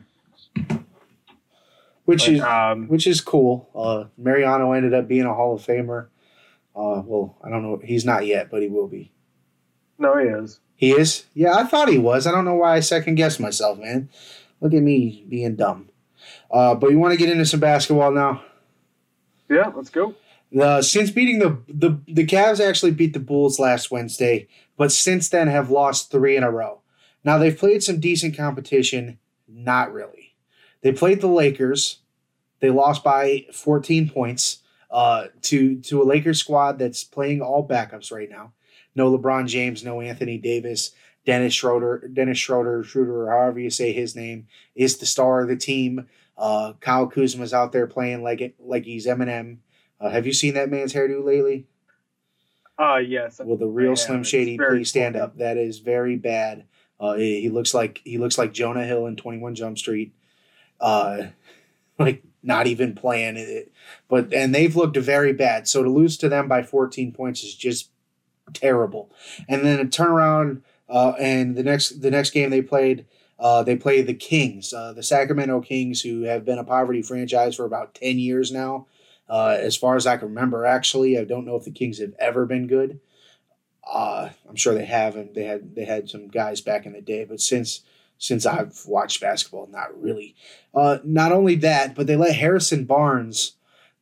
Speaker 9: Which
Speaker 10: But,
Speaker 9: is
Speaker 10: um,
Speaker 9: which is cool. Uh, Mariano ended up being a Hall of Famer. Uh, well, I don't know. He's not yet, but he will be.
Speaker 10: no, he is.
Speaker 9: He is? Yeah, I thought he was. I don't know why I second guessed myself, man. Look at me being dumb. Uh, but you want to get into some basketball now?
Speaker 10: Yeah, let's go.
Speaker 9: Uh, since beating the, the the Cavs actually beat the Bulls last Wednesday, but since then have lost three in a row. Now they've played some decent competition, not really. They played the Lakers. They lost by 14 points uh, to to a Lakers squad that's playing all backups right now. No LeBron James, no Anthony Davis. Dennis Schroeder, Dennis Schroeder, Schroeder, however you say his name, is the star of the team. Uh, Kyle Kuzma's out there playing like it, like he's Eminem. Uh, have you seen that man's hairdo lately?
Speaker 10: Uh, yes.
Speaker 9: Will the real. Slim Shady please stand
Speaker 10: funny.
Speaker 9: up? That is very bad. Uh, he, he looks like he looks like Jonah Hill in Twenty One Jump Street. Uh, like not even playing it, but and they've looked very bad. So to lose to them by 14 points is just terrible. And then a turnaround, uh, and the next the next game they played, uh, they play the Kings, uh, the Sacramento Kings, who have been a poverty franchise for about 10 years now. Uh, as far as I can remember, actually, I don't know if the Kings have ever been good. Uh, I'm sure they have, and they had they had some guys back in the day, but since since I've watched basketball, not really. Uh, not only that, but they let Harrison Barnes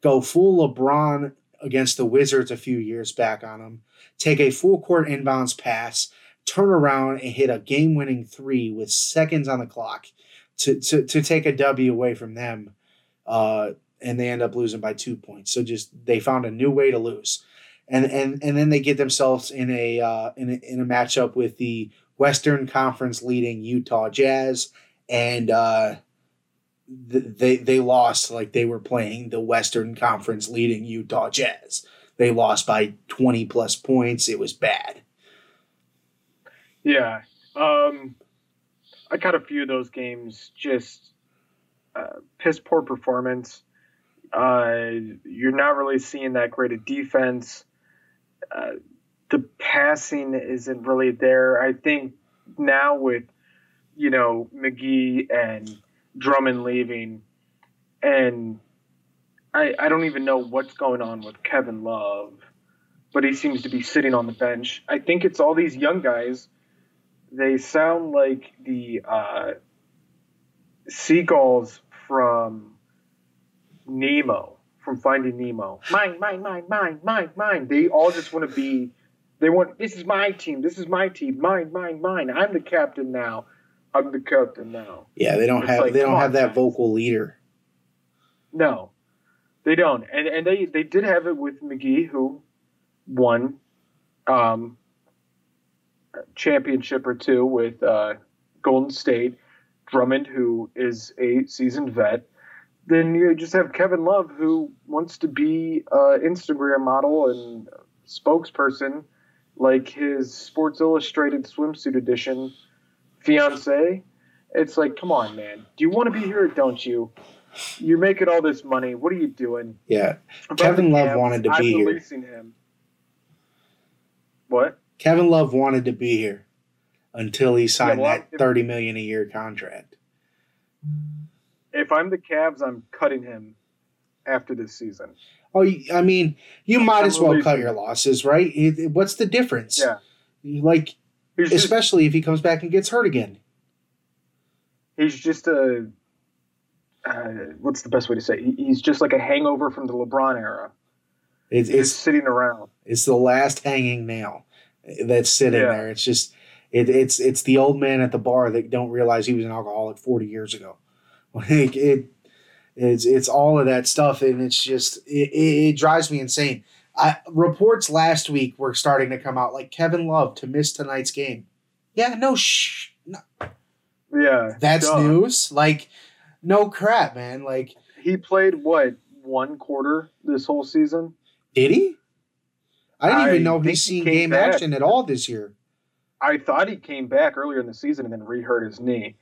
Speaker 9: go full LeBron against the Wizards a few years back on him, take a full court inbounds pass, turn around and hit a game winning three with seconds on the clock to, to, to take a W away from them. Uh, and they end up losing by two points. So just they found a new way to lose. And, and, and then they get themselves in a, uh, in a in a matchup with the Western Conference leading Utah Jazz, and uh, th- they they lost like they were playing the Western Conference leading Utah Jazz. They lost by twenty plus points. It was bad.
Speaker 10: Yeah. Um, I caught a few of those games. Just uh, piss poor performance. Uh, you're not really seeing that great a defense. Uh, the passing isn't really there. I think now with you know McGee and Drummond leaving, and I I don't even know what's going on with Kevin Love, but he seems to be sitting on the bench. I think it's all these young guys. They sound like the uh, seagulls from Nemo, from Finding Nemo. Mine, mine, mine, mine, mine, mine. They all just want to be. They want. This is my team. This is my team. Mine, mine, mine. I'm the captain now. I'm the captain now.
Speaker 9: Yeah, they don't
Speaker 10: It's
Speaker 9: have
Speaker 10: like,
Speaker 9: they don't have that
Speaker 10: guys.
Speaker 9: vocal leader.
Speaker 10: No, they don't. And and they they did have it with McGee, who won um, championship or two with uh, Golden State. Drummond, who is a seasoned vet. Then you just have Kevin Love, who wants to be an Instagram model and spokesperson, like his Sports Illustrated swimsuit edition fiance. It's like, come on, man. Do you want to be here or don't you? You're making all this money. What are you doing?
Speaker 9: Yeah,
Speaker 10: I'm
Speaker 9: Kevin Love
Speaker 10: Cavs,
Speaker 9: wanted to
Speaker 10: I'm
Speaker 9: be here.
Speaker 10: releasing him. What?
Speaker 9: Kevin Love wanted to be here until he signed
Speaker 10: well,
Speaker 9: that thirty million a year contract.
Speaker 10: If I'm the Cavs, I'm cutting him after this season.
Speaker 9: Oh, I mean, you might
Speaker 10: I'm
Speaker 9: as well cut your losses, right? What's the difference?
Speaker 10: Yeah.
Speaker 9: Like,
Speaker 10: He's just,
Speaker 9: especially if he comes back and gets hurt again.
Speaker 10: he's just a. Uh, what's the best way to say? it? He's just like a hangover from the LeBron era.
Speaker 9: It's it's
Speaker 10: sitting around.
Speaker 9: it's the last hanging nail that's sitting
Speaker 10: Yeah.
Speaker 9: there. It's just it, it's it's the old man at the bar that don't realize he was an alcoholic forty years ago. Like it, it's it's all of that stuff, and it's just it, it, it drives me insane. I, reports last week were starting to come out like Kevin Love to miss tonight's game. Yeah, no shh. No.
Speaker 10: Yeah,
Speaker 9: That's
Speaker 10: duh.
Speaker 9: news. Like, no crap, man. Like,
Speaker 10: He played what one quarter this whole season.
Speaker 9: did he? I didn't
Speaker 10: I
Speaker 9: even know he's seen
Speaker 10: came
Speaker 9: game
Speaker 10: back.
Speaker 9: action at all this year.
Speaker 10: I thought he came back earlier in the season and then re-hurt his knee.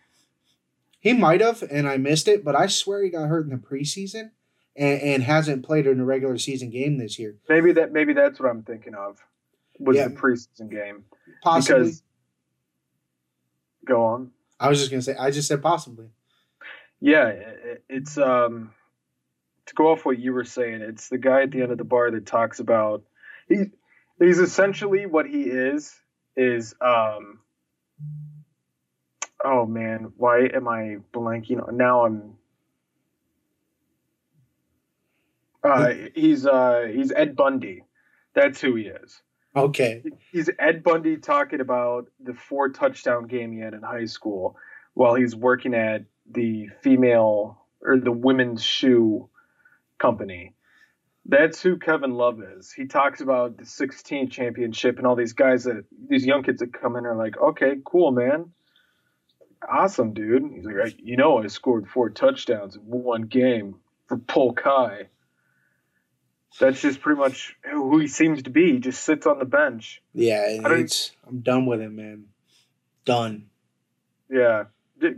Speaker 9: He might have, and I missed it, but I swear he got hurt in the preseason and, and hasn't played in a regular season game this year.
Speaker 10: Maybe that maybe that's what I'm thinking of. Was
Speaker 9: Yeah.
Speaker 10: the preseason game
Speaker 9: Possibly.
Speaker 10: because go on.
Speaker 9: I was just gonna say. I just said possibly.
Speaker 10: Yeah, it, it's um to go off what you were saying. It's the guy at the end of the bar that talks about he he's essentially what he is is um oh man why am I blanking on now I'm uh he's uh he's Ed Bundy. That's who he is.
Speaker 9: Okay.
Speaker 10: He's Ed Bundy talking about the four touchdown game he had in high school while he's working at the female or the women's shoe company. That's who Kevin Love is. He talks about the 16 championship and all these guys that these young kids that come in are like, okay, cool, man. Awesome, dude. He's like, "I- you know, I scored four touchdowns in one game for Polk High. That's just pretty much who he seems to be. He just sits on the bench.
Speaker 9: Yeah, it's, I'm done with him, man. Done.
Speaker 10: Yeah,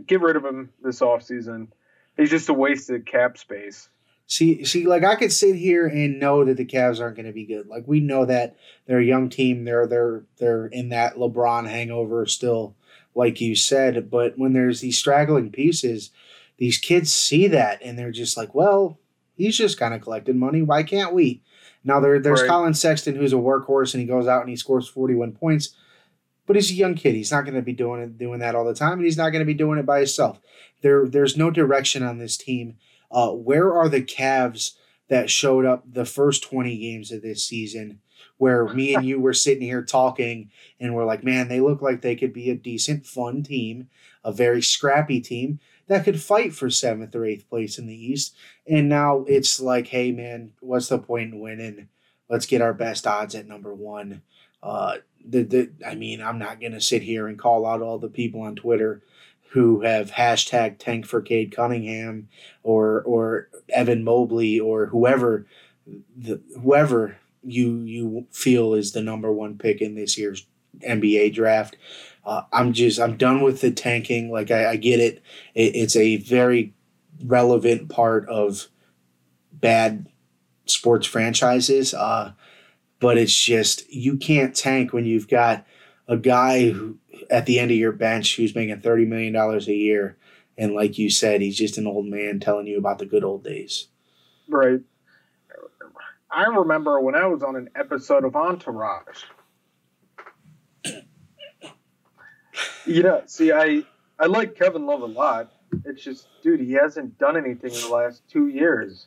Speaker 10: get rid of him this offseason. He's just a wasted cap space.
Speaker 9: See, see, like I could sit here and know that the Cavs aren't going to be good. Like we know that they're a young team. They're they're they're in that LeBron hangover still, like you said. But when there's these straggling pieces, these kids see that and they're just like, well, he's just kind of collecting money. Why can't we? Now there there's
Speaker 10: Right.
Speaker 9: Collin Sexton who's a workhorse and he goes out and he scores 41 points. But he's a young kid. He's not going to be doing it, doing that all the time, and he's not going to be doing it by himself. There, there's no direction on this team. Uh, where are the Cavs that showed up the first 20 games of this season where me and you were sitting here talking and we're like, man, they look like they could be a decent, fun team, a very scrappy team that could fight for seventh or eighth place in the East. And now it's like, hey, man, what's the point in winning? Let's get our best odds at number one. Uh, the, the, I mean, I'm not going to sit here and call out all the people on Twitter who have hashtag tank for Cade Cunningham or or Evan Mobley or whoever the whoever you you feel is the number one pick in this year's NBA draft. Uh, I'm just I'm done with the tanking. Like I, I get it. it. It's a very relevant part of bad sports franchises. Uh, but it's just you can't tank when you've got a guy who at the end of your bench who's making thirty million dollars a year, and like you said, he's just an old man telling you about the good old days.
Speaker 10: Right. I remember when I was on an episode of Entourage. Yeah, see, I I like Kevin Love a lot. It's just, dude, he hasn't done anything in the last two years.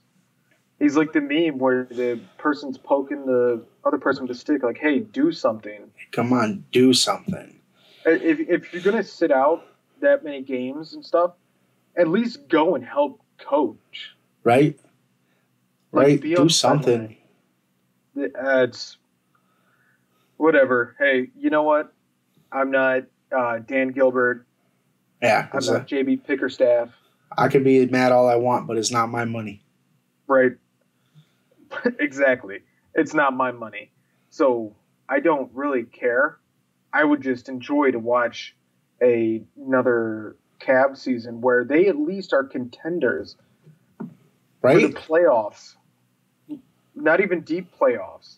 Speaker 10: He's like the meme where the person's poking the other person with a stick, like, "Hey, do something."
Speaker 9: Come on, do something.
Speaker 10: If if you're gonna sit out that many games and stuff, at least go and help coach.
Speaker 9: Right?
Speaker 10: Like,
Speaker 9: Right? Do something.
Speaker 10: Uh, it's whatever. Hey, you know what? I'm not uh, Dan Gilbert.
Speaker 9: Yeah.
Speaker 10: I'm not
Speaker 9: a-
Speaker 10: JB Bickerstaff.
Speaker 9: I can be mad all I want, but it's not my money.
Speaker 10: Right. exactly. It's not my money. So I don't really care. I would just enjoy to watch a, another Cab season where they at least are contenders for
Speaker 9: Right?
Speaker 10: the playoffs. Not even deep playoffs.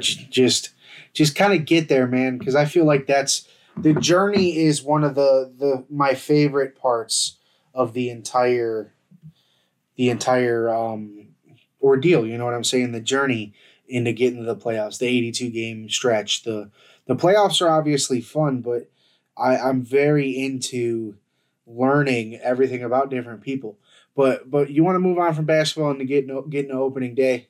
Speaker 9: J- just just kind of get there man because i feel like that's the journey is one of the the my favorite parts of the entire the entire um ordeal you know what i'm saying the journey into getting to the playoffs the 82 game stretch the the playoffs are obviously fun but i i'm very into learning everything about different people but but you want to move on from basketball and to get no, get into opening day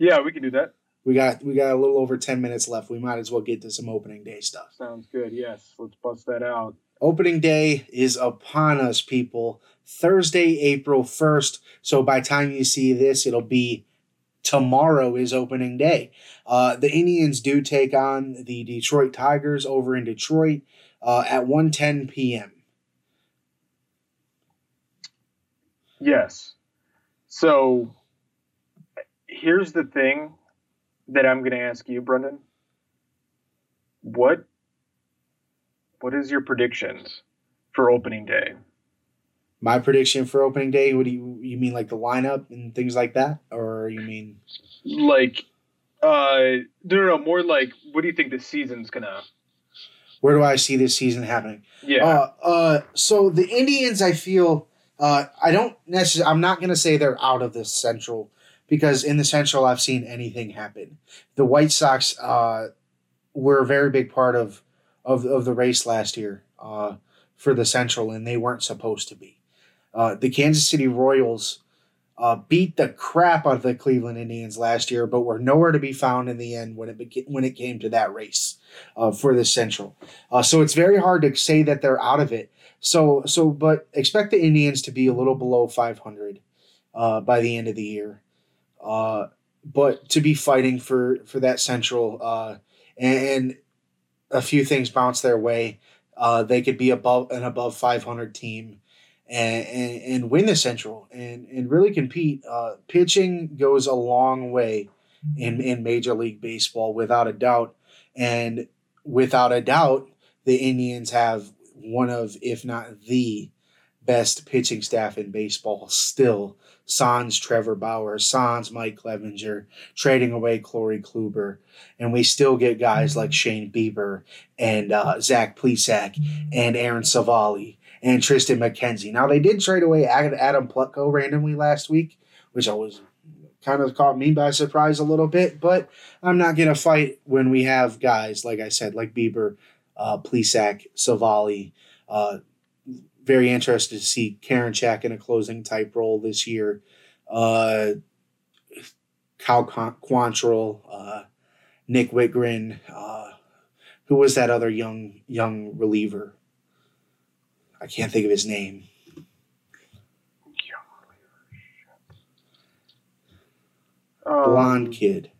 Speaker 10: yeah, we can do that.
Speaker 9: we got we got a little over 10 minutes left. We might as well get to some opening day stuff.
Speaker 10: Sounds good. Yes, let's bust that out.
Speaker 9: Opening day is upon us, people. Thursday, April 1st. So by time you see this, it'll be tomorrow is opening day. Uh, the Indians do take on the Detroit Tigers over in Detroit uh, at 1:10 p.m.
Speaker 10: Yes. So here's the thing that I'm going to ask you, Brendan. What what is your predictions for opening day?
Speaker 9: My prediction for opening day. What do you you mean like the lineup and things like that, or you mean
Speaker 10: like uh no no, no more like what do you think the season's gonna
Speaker 9: where do I see this season happening?
Speaker 10: Yeah.
Speaker 9: Uh, uh, so the Indians, I feel, uh, I don't necessarily, I'm not going to say they're out of the Central because in the Central, I've seen anything happen. The White Sox uh, were a very big part of, of, of the race last year uh, for the Central, and they weren't supposed to be. Uh, the Kansas City Royals uh, beat the crap out of the Cleveland Indians last year, but were nowhere to be found in the end when it when it came to that race uh, for the Central. Uh, so it's very hard to say that they're out of it. So so, but expect the Indians to be a little below 500 uh, by the end of the year, but to be fighting for for that Central and, and a few things bounce their way. Uh, they could be above an above 500 team and, and, win the Central and, and really compete. Uh, pitching goes a long way in, in Major League Baseball, without a doubt. And without a doubt, the Indians have one of, if not the best pitching staff in baseball still. Sans Trevor Bauer, Sans Mike Clevinger, trading away Corey Kluber. And we still get guys like Shane Bieber and uh, Zach Plesac and Aaron Civale and Triston McKenzie. Now, they did trade away Adam Plutko randomly last week, which I was kind of caught me by surprise a little bit, but I'm not going to fight when we have guys, like I said, like Bieber, uh, Plesac, Civale. Uh, very interested to see Karinchak in a closing type role this year. Uh, Cal Quantrill, uh, Nick Wittgren, uh, who was that other young young reliever? I can't think of his name.
Speaker 10: Um,
Speaker 9: Blonde kid.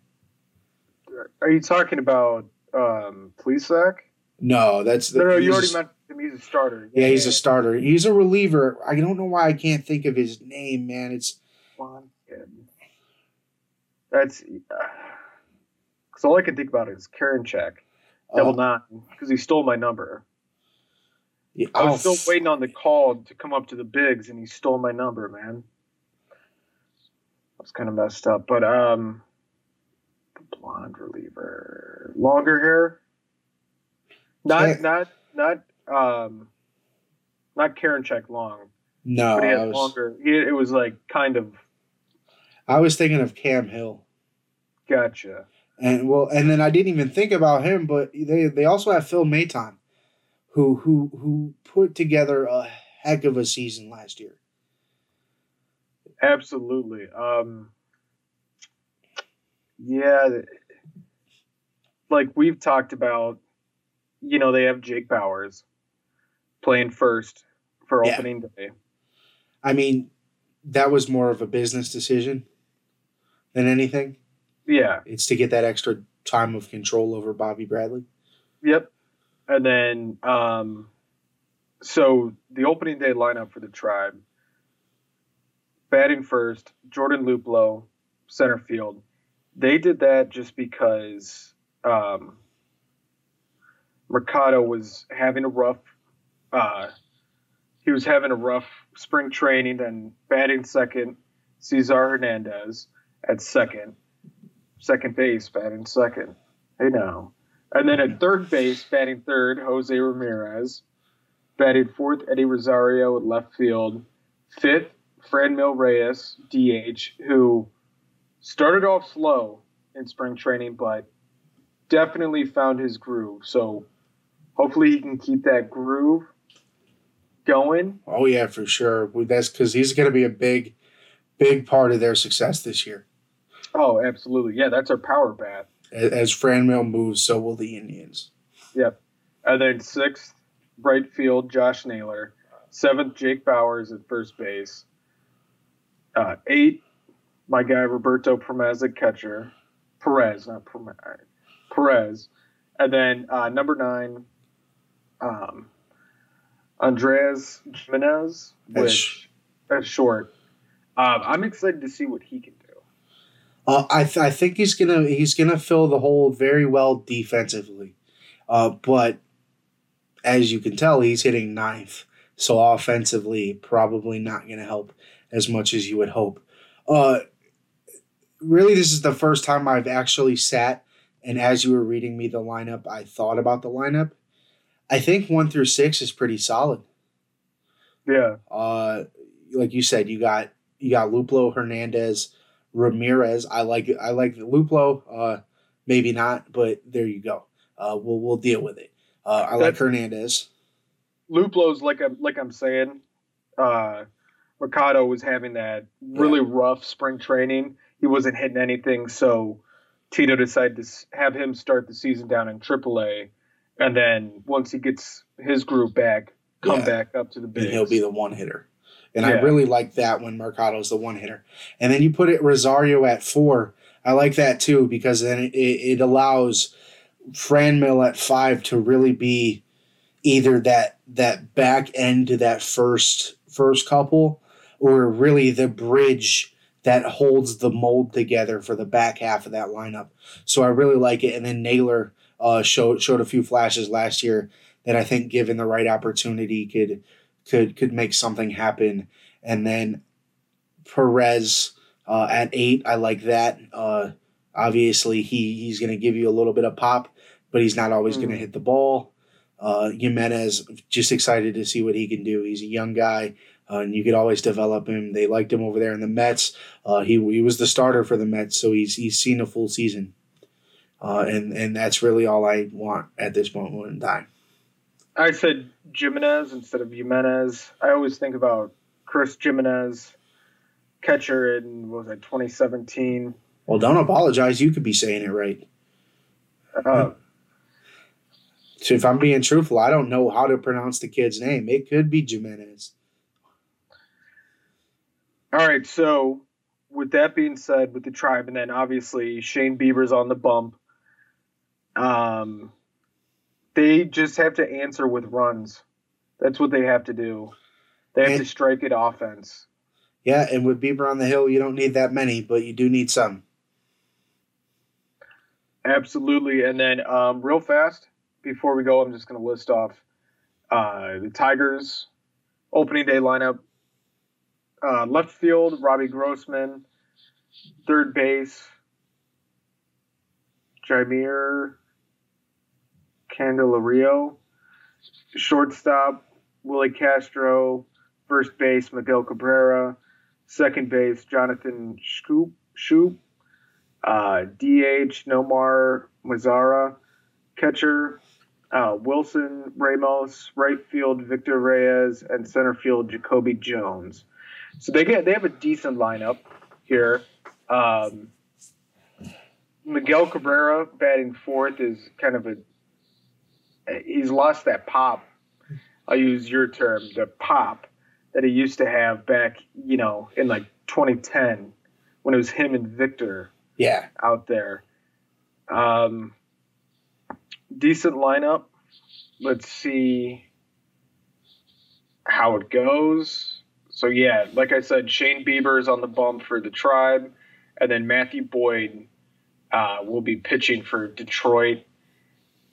Speaker 10: Are you talking about um, Plesac?
Speaker 9: No, that's the.
Speaker 10: No, no, you already mentioned him. He's a starter.
Speaker 9: Yeah, he's a starter. He's a reliever. I don't know why I can't think of his name, man. It's
Speaker 10: Blonde kid. That's because all I can think about is Karinchak, double
Speaker 9: uh,
Speaker 10: nine, because he stole my number.
Speaker 9: Yeah,
Speaker 10: I was
Speaker 9: oh,
Speaker 10: still waiting on the call to come up to the bigs, and he stole my number, man. I was kind of messed up, but um, the blonde reliever, longer hair, not not not um, not Karinchak long,
Speaker 9: No,
Speaker 10: but he had
Speaker 9: was,
Speaker 10: longer. He, it was like kind of
Speaker 9: I was thinking of Cam Hill.
Speaker 10: gotcha.
Speaker 9: And well, and then I didn't even think about him, but they they also have Phil Maton, who who who put together a heck of a season last year.
Speaker 10: Absolutely. Um, yeah, like we've talked about, you know, they have Jake Bauers playing first for
Speaker 9: Yeah.
Speaker 10: opening day.
Speaker 9: I mean, that was more of a business decision than anything.
Speaker 10: Yeah.
Speaker 9: It's to get that extra time of control over Bobby Bradley.
Speaker 10: Yep. And then, um, so the opening day lineup for the tribe batting first, Jordan Luplow, center field. They did that just because um, Mercado was having a rough, uh, he was having a rough spring training and batting second, Cesar Hernandez at second, second base batting second. Hey now. And then at third base, batting third, Jose Ramirez. Batting fourth, Eddie Rosario at left field. Fifth, Franmil Reyes, DH, who started off slow in spring training, but definitely found his groove. So hopefully he can keep that groove going.
Speaker 9: Oh yeah, for sure. That's because he's going to be a big, big part of their success this year.
Speaker 10: Oh, absolutely. Yeah, that's our power bat.
Speaker 9: As Franmil moves, so will the Indians.
Speaker 10: Yep. And then sixth, right field, Josh Naylor. Seventh, Jake Bauers at first base. Uh, eight, my guy Roberto Perez at catcher. Perez, not Perez. Perez. And then uh, number nine, um, Andres Gimenez, which that's short. Um, I'm excited to see what he can do.
Speaker 9: Uh, I th- I think he's gonna he's gonna fill the hole very well defensively, uh, but as you can tell, he's hitting ninth. So offensively, probably not gonna help as much as you would hope. Uh, really, this is the first time I've actually sat and as you were reading me the lineup, I thought about the lineup. I think one through six is pretty solid.
Speaker 10: Yeah.
Speaker 9: Uh, like you said, you got you got Luplow, Hernandez, Ramirez. I like I like the Luplow. Uh, maybe not, but there you go. Uh, we'll we'll deal with it. Uh, I like Hernandez.
Speaker 10: Luplow's like I'm like I'm saying. Uh, Mercado was having that really yeah. rough spring training. He wasn't hitting anything, so Tito decided to have him start the season down in AAA, and then once he gets his group back, come yeah. back up to the big.
Speaker 9: He'll be the one hitter, and yeah. I really like that when Mercado's the one hitter. And then you put it Rosario at four. I like that too because then it, it allows Franmil at five to really be either that that back end to that first first couple or really the bridge that holds the mold together for the back half of that lineup. So I really like it. And then Naylor uh, showed showed a few flashes last year that I think, given the right opportunity, could could could make something happen. And then Perez uh, at eight, I like that. Uh, obviously, he he's going to give you a little bit of pop, but he's not always mm. going to hit the ball. Uh, Gimenez, just excited to see what he can do. He's a young guy uh, and you could always develop him. They liked him over there in the Mets. Uh, he he was the starter for the Mets, so he's he's seen a full season, uh, and and that's really all I want at this moment in time.
Speaker 10: I said Jimenez instead of Jimenez. I always think about Chris Gimenez, catcher in what was it 2017.
Speaker 9: Well, don't apologize. You could be saying it right. Uh, so if I'm being truthful, I don't know how to pronounce the kid's name. It could be Jimenez.
Speaker 10: All right, so with that being said, with the tribe, and then obviously Shane Bieber's on the bump. Um, they just have to answer with runs. That's what they have to do. They have and, to strike it offense.
Speaker 9: Yeah, and with Bieber on the hill, you don't need that many, but you do need some.
Speaker 10: Absolutely, and then um, real fast before we go, I'm just going to list off uh, the Tigers opening day lineup uh, left field, Robbie Grossman. Third base, Jeimer Candelario. Shortstop, Willie Castro. First base, Miguel Cabrera. Second base, Jonathan Schoop. Schoop. Uh, DH, Nomar Mazara. Catcher, uh, Wilson Ramos. Right field, Victor Reyes. And center field, Jacoby Jones. So they get they have a decent lineup here. Um, Miguel Cabrera batting fourth is kind of a he's lost that pop. I'll use your term, the pop that he used to have back, you know, in like 2010 when it was him and Victor.
Speaker 9: Yeah,
Speaker 10: out there. Um, decent lineup. Let's see how it goes. So yeah, like I said, Shane Bieber is on the bump for the Tribe, and then Matthew Boyd uh, will be pitching for Detroit.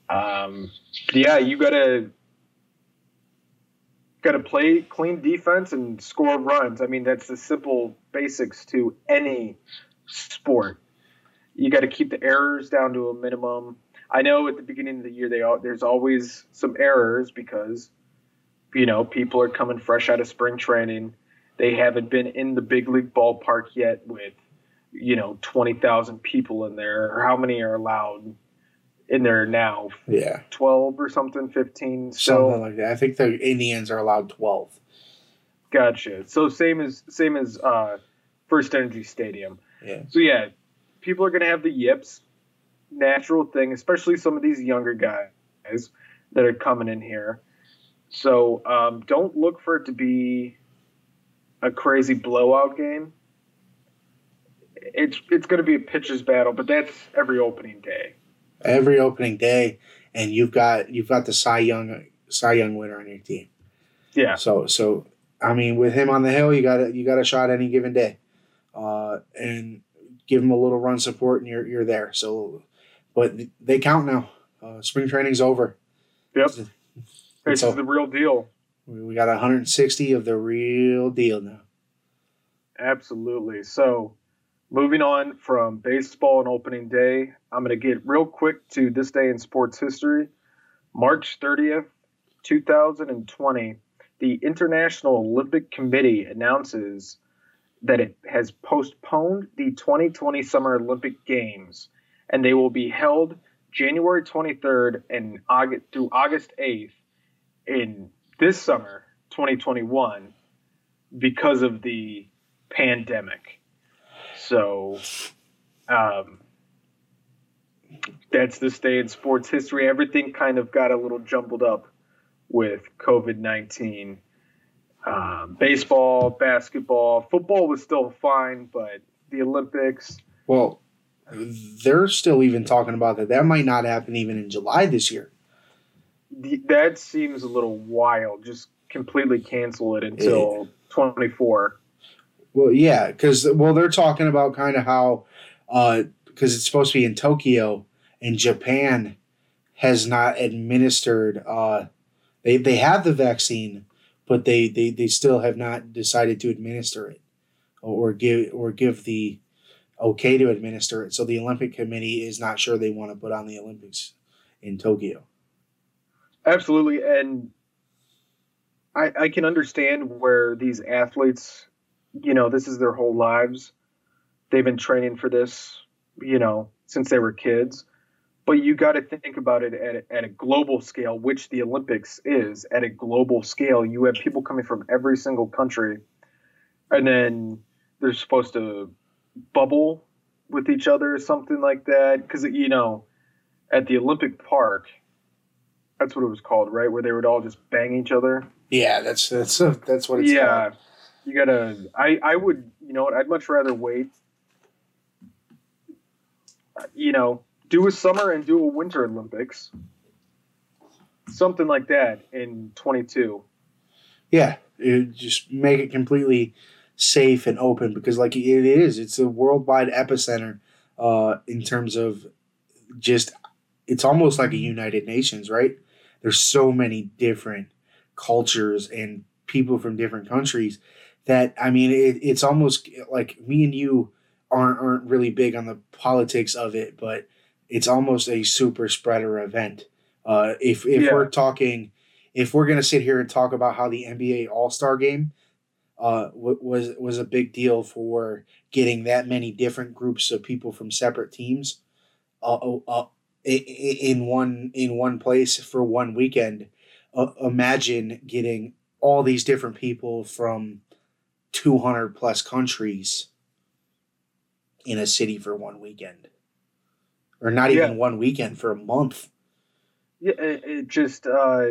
Speaker 10: Um, yeah, you gotta gotta play clean defense and score runs. I mean, that's the simple basics to any sport. You got to keep the errors down to a minimum. I know at the beginning of the year they all, there's always some errors because you know, people are coming fresh out of spring training. They haven't been in the big league ballpark yet with, you know, 20,000 people in there. Or how many are allowed in there now?
Speaker 9: Yeah.
Speaker 10: 12 or something, 15.
Speaker 9: So, something like that. I think the Indians are allowed 12.
Speaker 10: Gotcha. So same as same as uh, First Energy Stadium.
Speaker 9: Yeah.
Speaker 10: So yeah, people are gonna have the yips, natural thing, especially some of these younger guys that are coming in here. So um, don't look for it to be a crazy blowout game. it's it's going to be a pitcher's battle, but that's every opening day.
Speaker 9: Every opening day, and you've got you've got the Cy Young Cy Young winner on your team.
Speaker 10: Yeah.
Speaker 9: So so I mean, with him on the hill, you got you got a shot any given day, uh, and give him a little run support, and you're you're there. So, but they count now. Uh, spring training's over.
Speaker 10: Yep. This
Speaker 9: so-
Speaker 10: is the real deal.
Speaker 9: We we got 160 of the real deal now.
Speaker 10: Absolutely. So, moving on from baseball and opening day, I'm going to get real quick to this day in sports history. March 30th, 2020, the International Olympic Committee announces that it has postponed the 2020 Summer Olympic Games, and they will be held January 23rd and August through August 8th in this summer, 2021, because of the pandemic. So, um, that's this day in sports history. Everything kind of got a little jumbled up with COVID 19. Um, baseball, basketball, football was still fine, but the Olympics,
Speaker 9: Well, they're still even talking about that. That might not happen even in July this year.
Speaker 10: that seems a little wild. Just completely cancel it until 24.
Speaker 9: Well, yeah, because well, they're talking about kind of how because it's supposed to be in Tokyo and Japan has not administered. Uh, they they have the vaccine, but they, they they still have not decided to administer it or give or give the okay to administer it. So the Olympic Committee is not sure they want to put on the Olympics in Tokyo.
Speaker 10: Absolutely, and I I can understand where these athletes, you know, this is their whole lives. They've been training for this, you know, since they were kids. But you got to think about it at a, at a global scale, which the Olympics is at a global scale. You have people coming from every single country, and then they're supposed to bubble with each other or something like that. Because you know, at the Olympic Park, that's what it was called, right? Where they would all just bang each other.
Speaker 9: Yeah, that's that's that's what it's
Speaker 10: yeah,
Speaker 9: called.
Speaker 10: You gotta. I I would. You know what? I'd much rather wait. You know, do a summer and do a winter Olympics. Something like that in 22.
Speaker 9: Yeah, it, just make it completely safe and open because, like it is, it's a worldwide epicenter uh, in terms of just. It's almost like a United Nations, right? There's so many different cultures and people from different countries that I mean, it, it's almost like me and you aren't aren't really big on the politics of it, but it's almost a super spreader event. Uh, if if
Speaker 10: Yeah.
Speaker 9: we're talking, if we're gonna sit here and talk about how the NBA All Star Game uh, w- was was a big deal for getting that many different groups of people from separate teams uh, uh, uh, in one in one place for one weekend. Uh, imagine getting all these different people from 200 plus countries in a city for one weekend or not even
Speaker 10: Yeah.
Speaker 9: one weekend for a month
Speaker 10: Yeah, it, it just uh,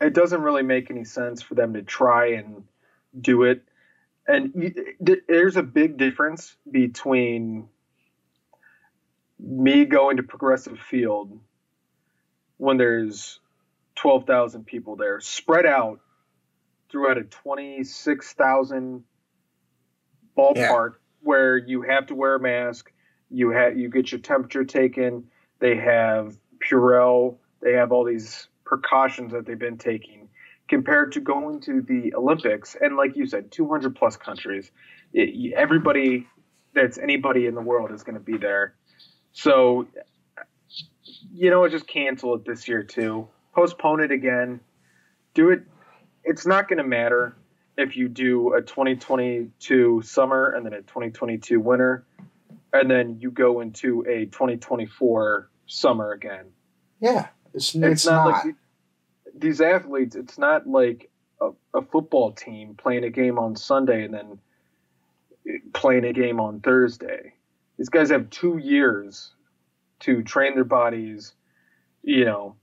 Speaker 10: it doesn't really make any sense for them to try and do it. And there's a big difference between me going to Progressive Field when there's 12,000 people there, spread out throughout a 26,000 ballpark where you have to wear a mask, you have you get your temperature taken, they have Purell, they have all these precautions that they've been taking compared to going to the Olympics and like you said 200 plus countries. It, everybody that's anybody in the world is going to be there. So you know just cancel it this year too. Postpone it again. Do it it's not going to matter if you do a 2022 summer and then a 2022 winter and then you go into a 2024 summer again
Speaker 9: yeah it's,
Speaker 10: it's,
Speaker 9: it's,
Speaker 10: not,
Speaker 9: not,
Speaker 10: like these athletes. It's not like a, a football team playing a game on Sunday and then playing a game on Thursday. These guys have two years to train their bodies. You know,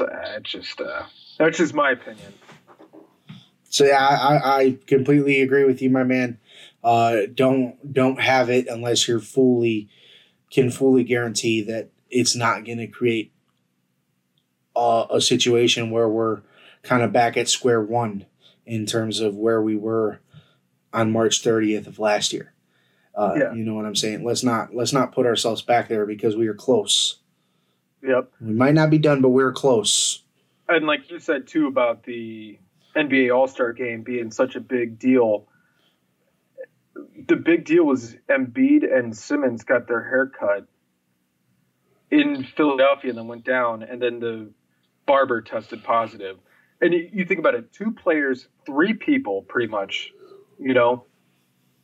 Speaker 10: it's just uh, that's just my opinion.
Speaker 9: So yeah, I, I I completely agree with you, my man. Uh, don't don't have it unless you're fully can fully guarantee that it's not going to create a, a situation where we're kind of back at square one in terms of where we were on March 30th of last year. Uh,
Speaker 10: Yeah.
Speaker 9: You know what I'm saying? Let's not let's not put ourselves back there because we are close.
Speaker 10: Yep.
Speaker 9: We might not be done, but we're close.
Speaker 10: And like you said too about the NBA All Star game being such a big deal, the big deal was Embiid and Simmons got their hair cut in Philadelphia and then went down, and then the barber tested positive. And you, you think about it, two players, three people, pretty much, you know,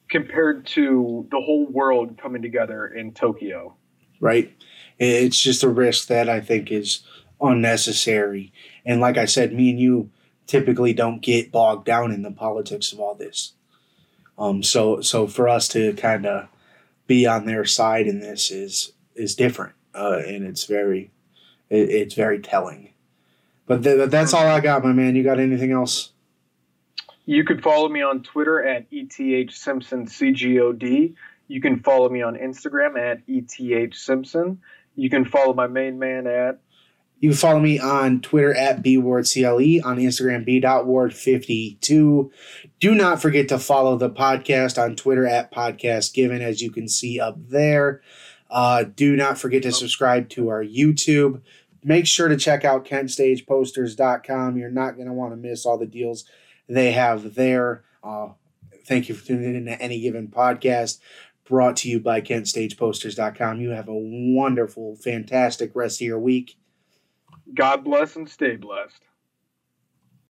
Speaker 10: compared to the whole world coming together in Tokyo.
Speaker 9: right? It's just a risk that I think is unnecessary. And like I said, me and you typically don't get bogged down in the politics of all this. Um, so so for us to kind of be on their side in this is is different, uh, and it's very it, it's very telling. But th- that's all I got, my man. You got anything else?
Speaker 10: You can follow me on Twitter at ETH Simpson CGOD. You can follow me on Instagram at ETH Simpson. You can follow my main man at
Speaker 9: You can follow me on Twitter at bwardcle, on Instagram b.ward52. Do not forget to follow the podcast on Twitter at podcast given, as you can see up there. Uh, do not forget to subscribe to our YouTube. Make sure to check out KentStagePosters.com. You're not going to want to miss all the deals they have there. Uh, thank you for tuning in to any given podcast brought to you by KentStagePosters.com. You have a wonderful, fantastic rest of your week.
Speaker 10: God bless and stay blessed.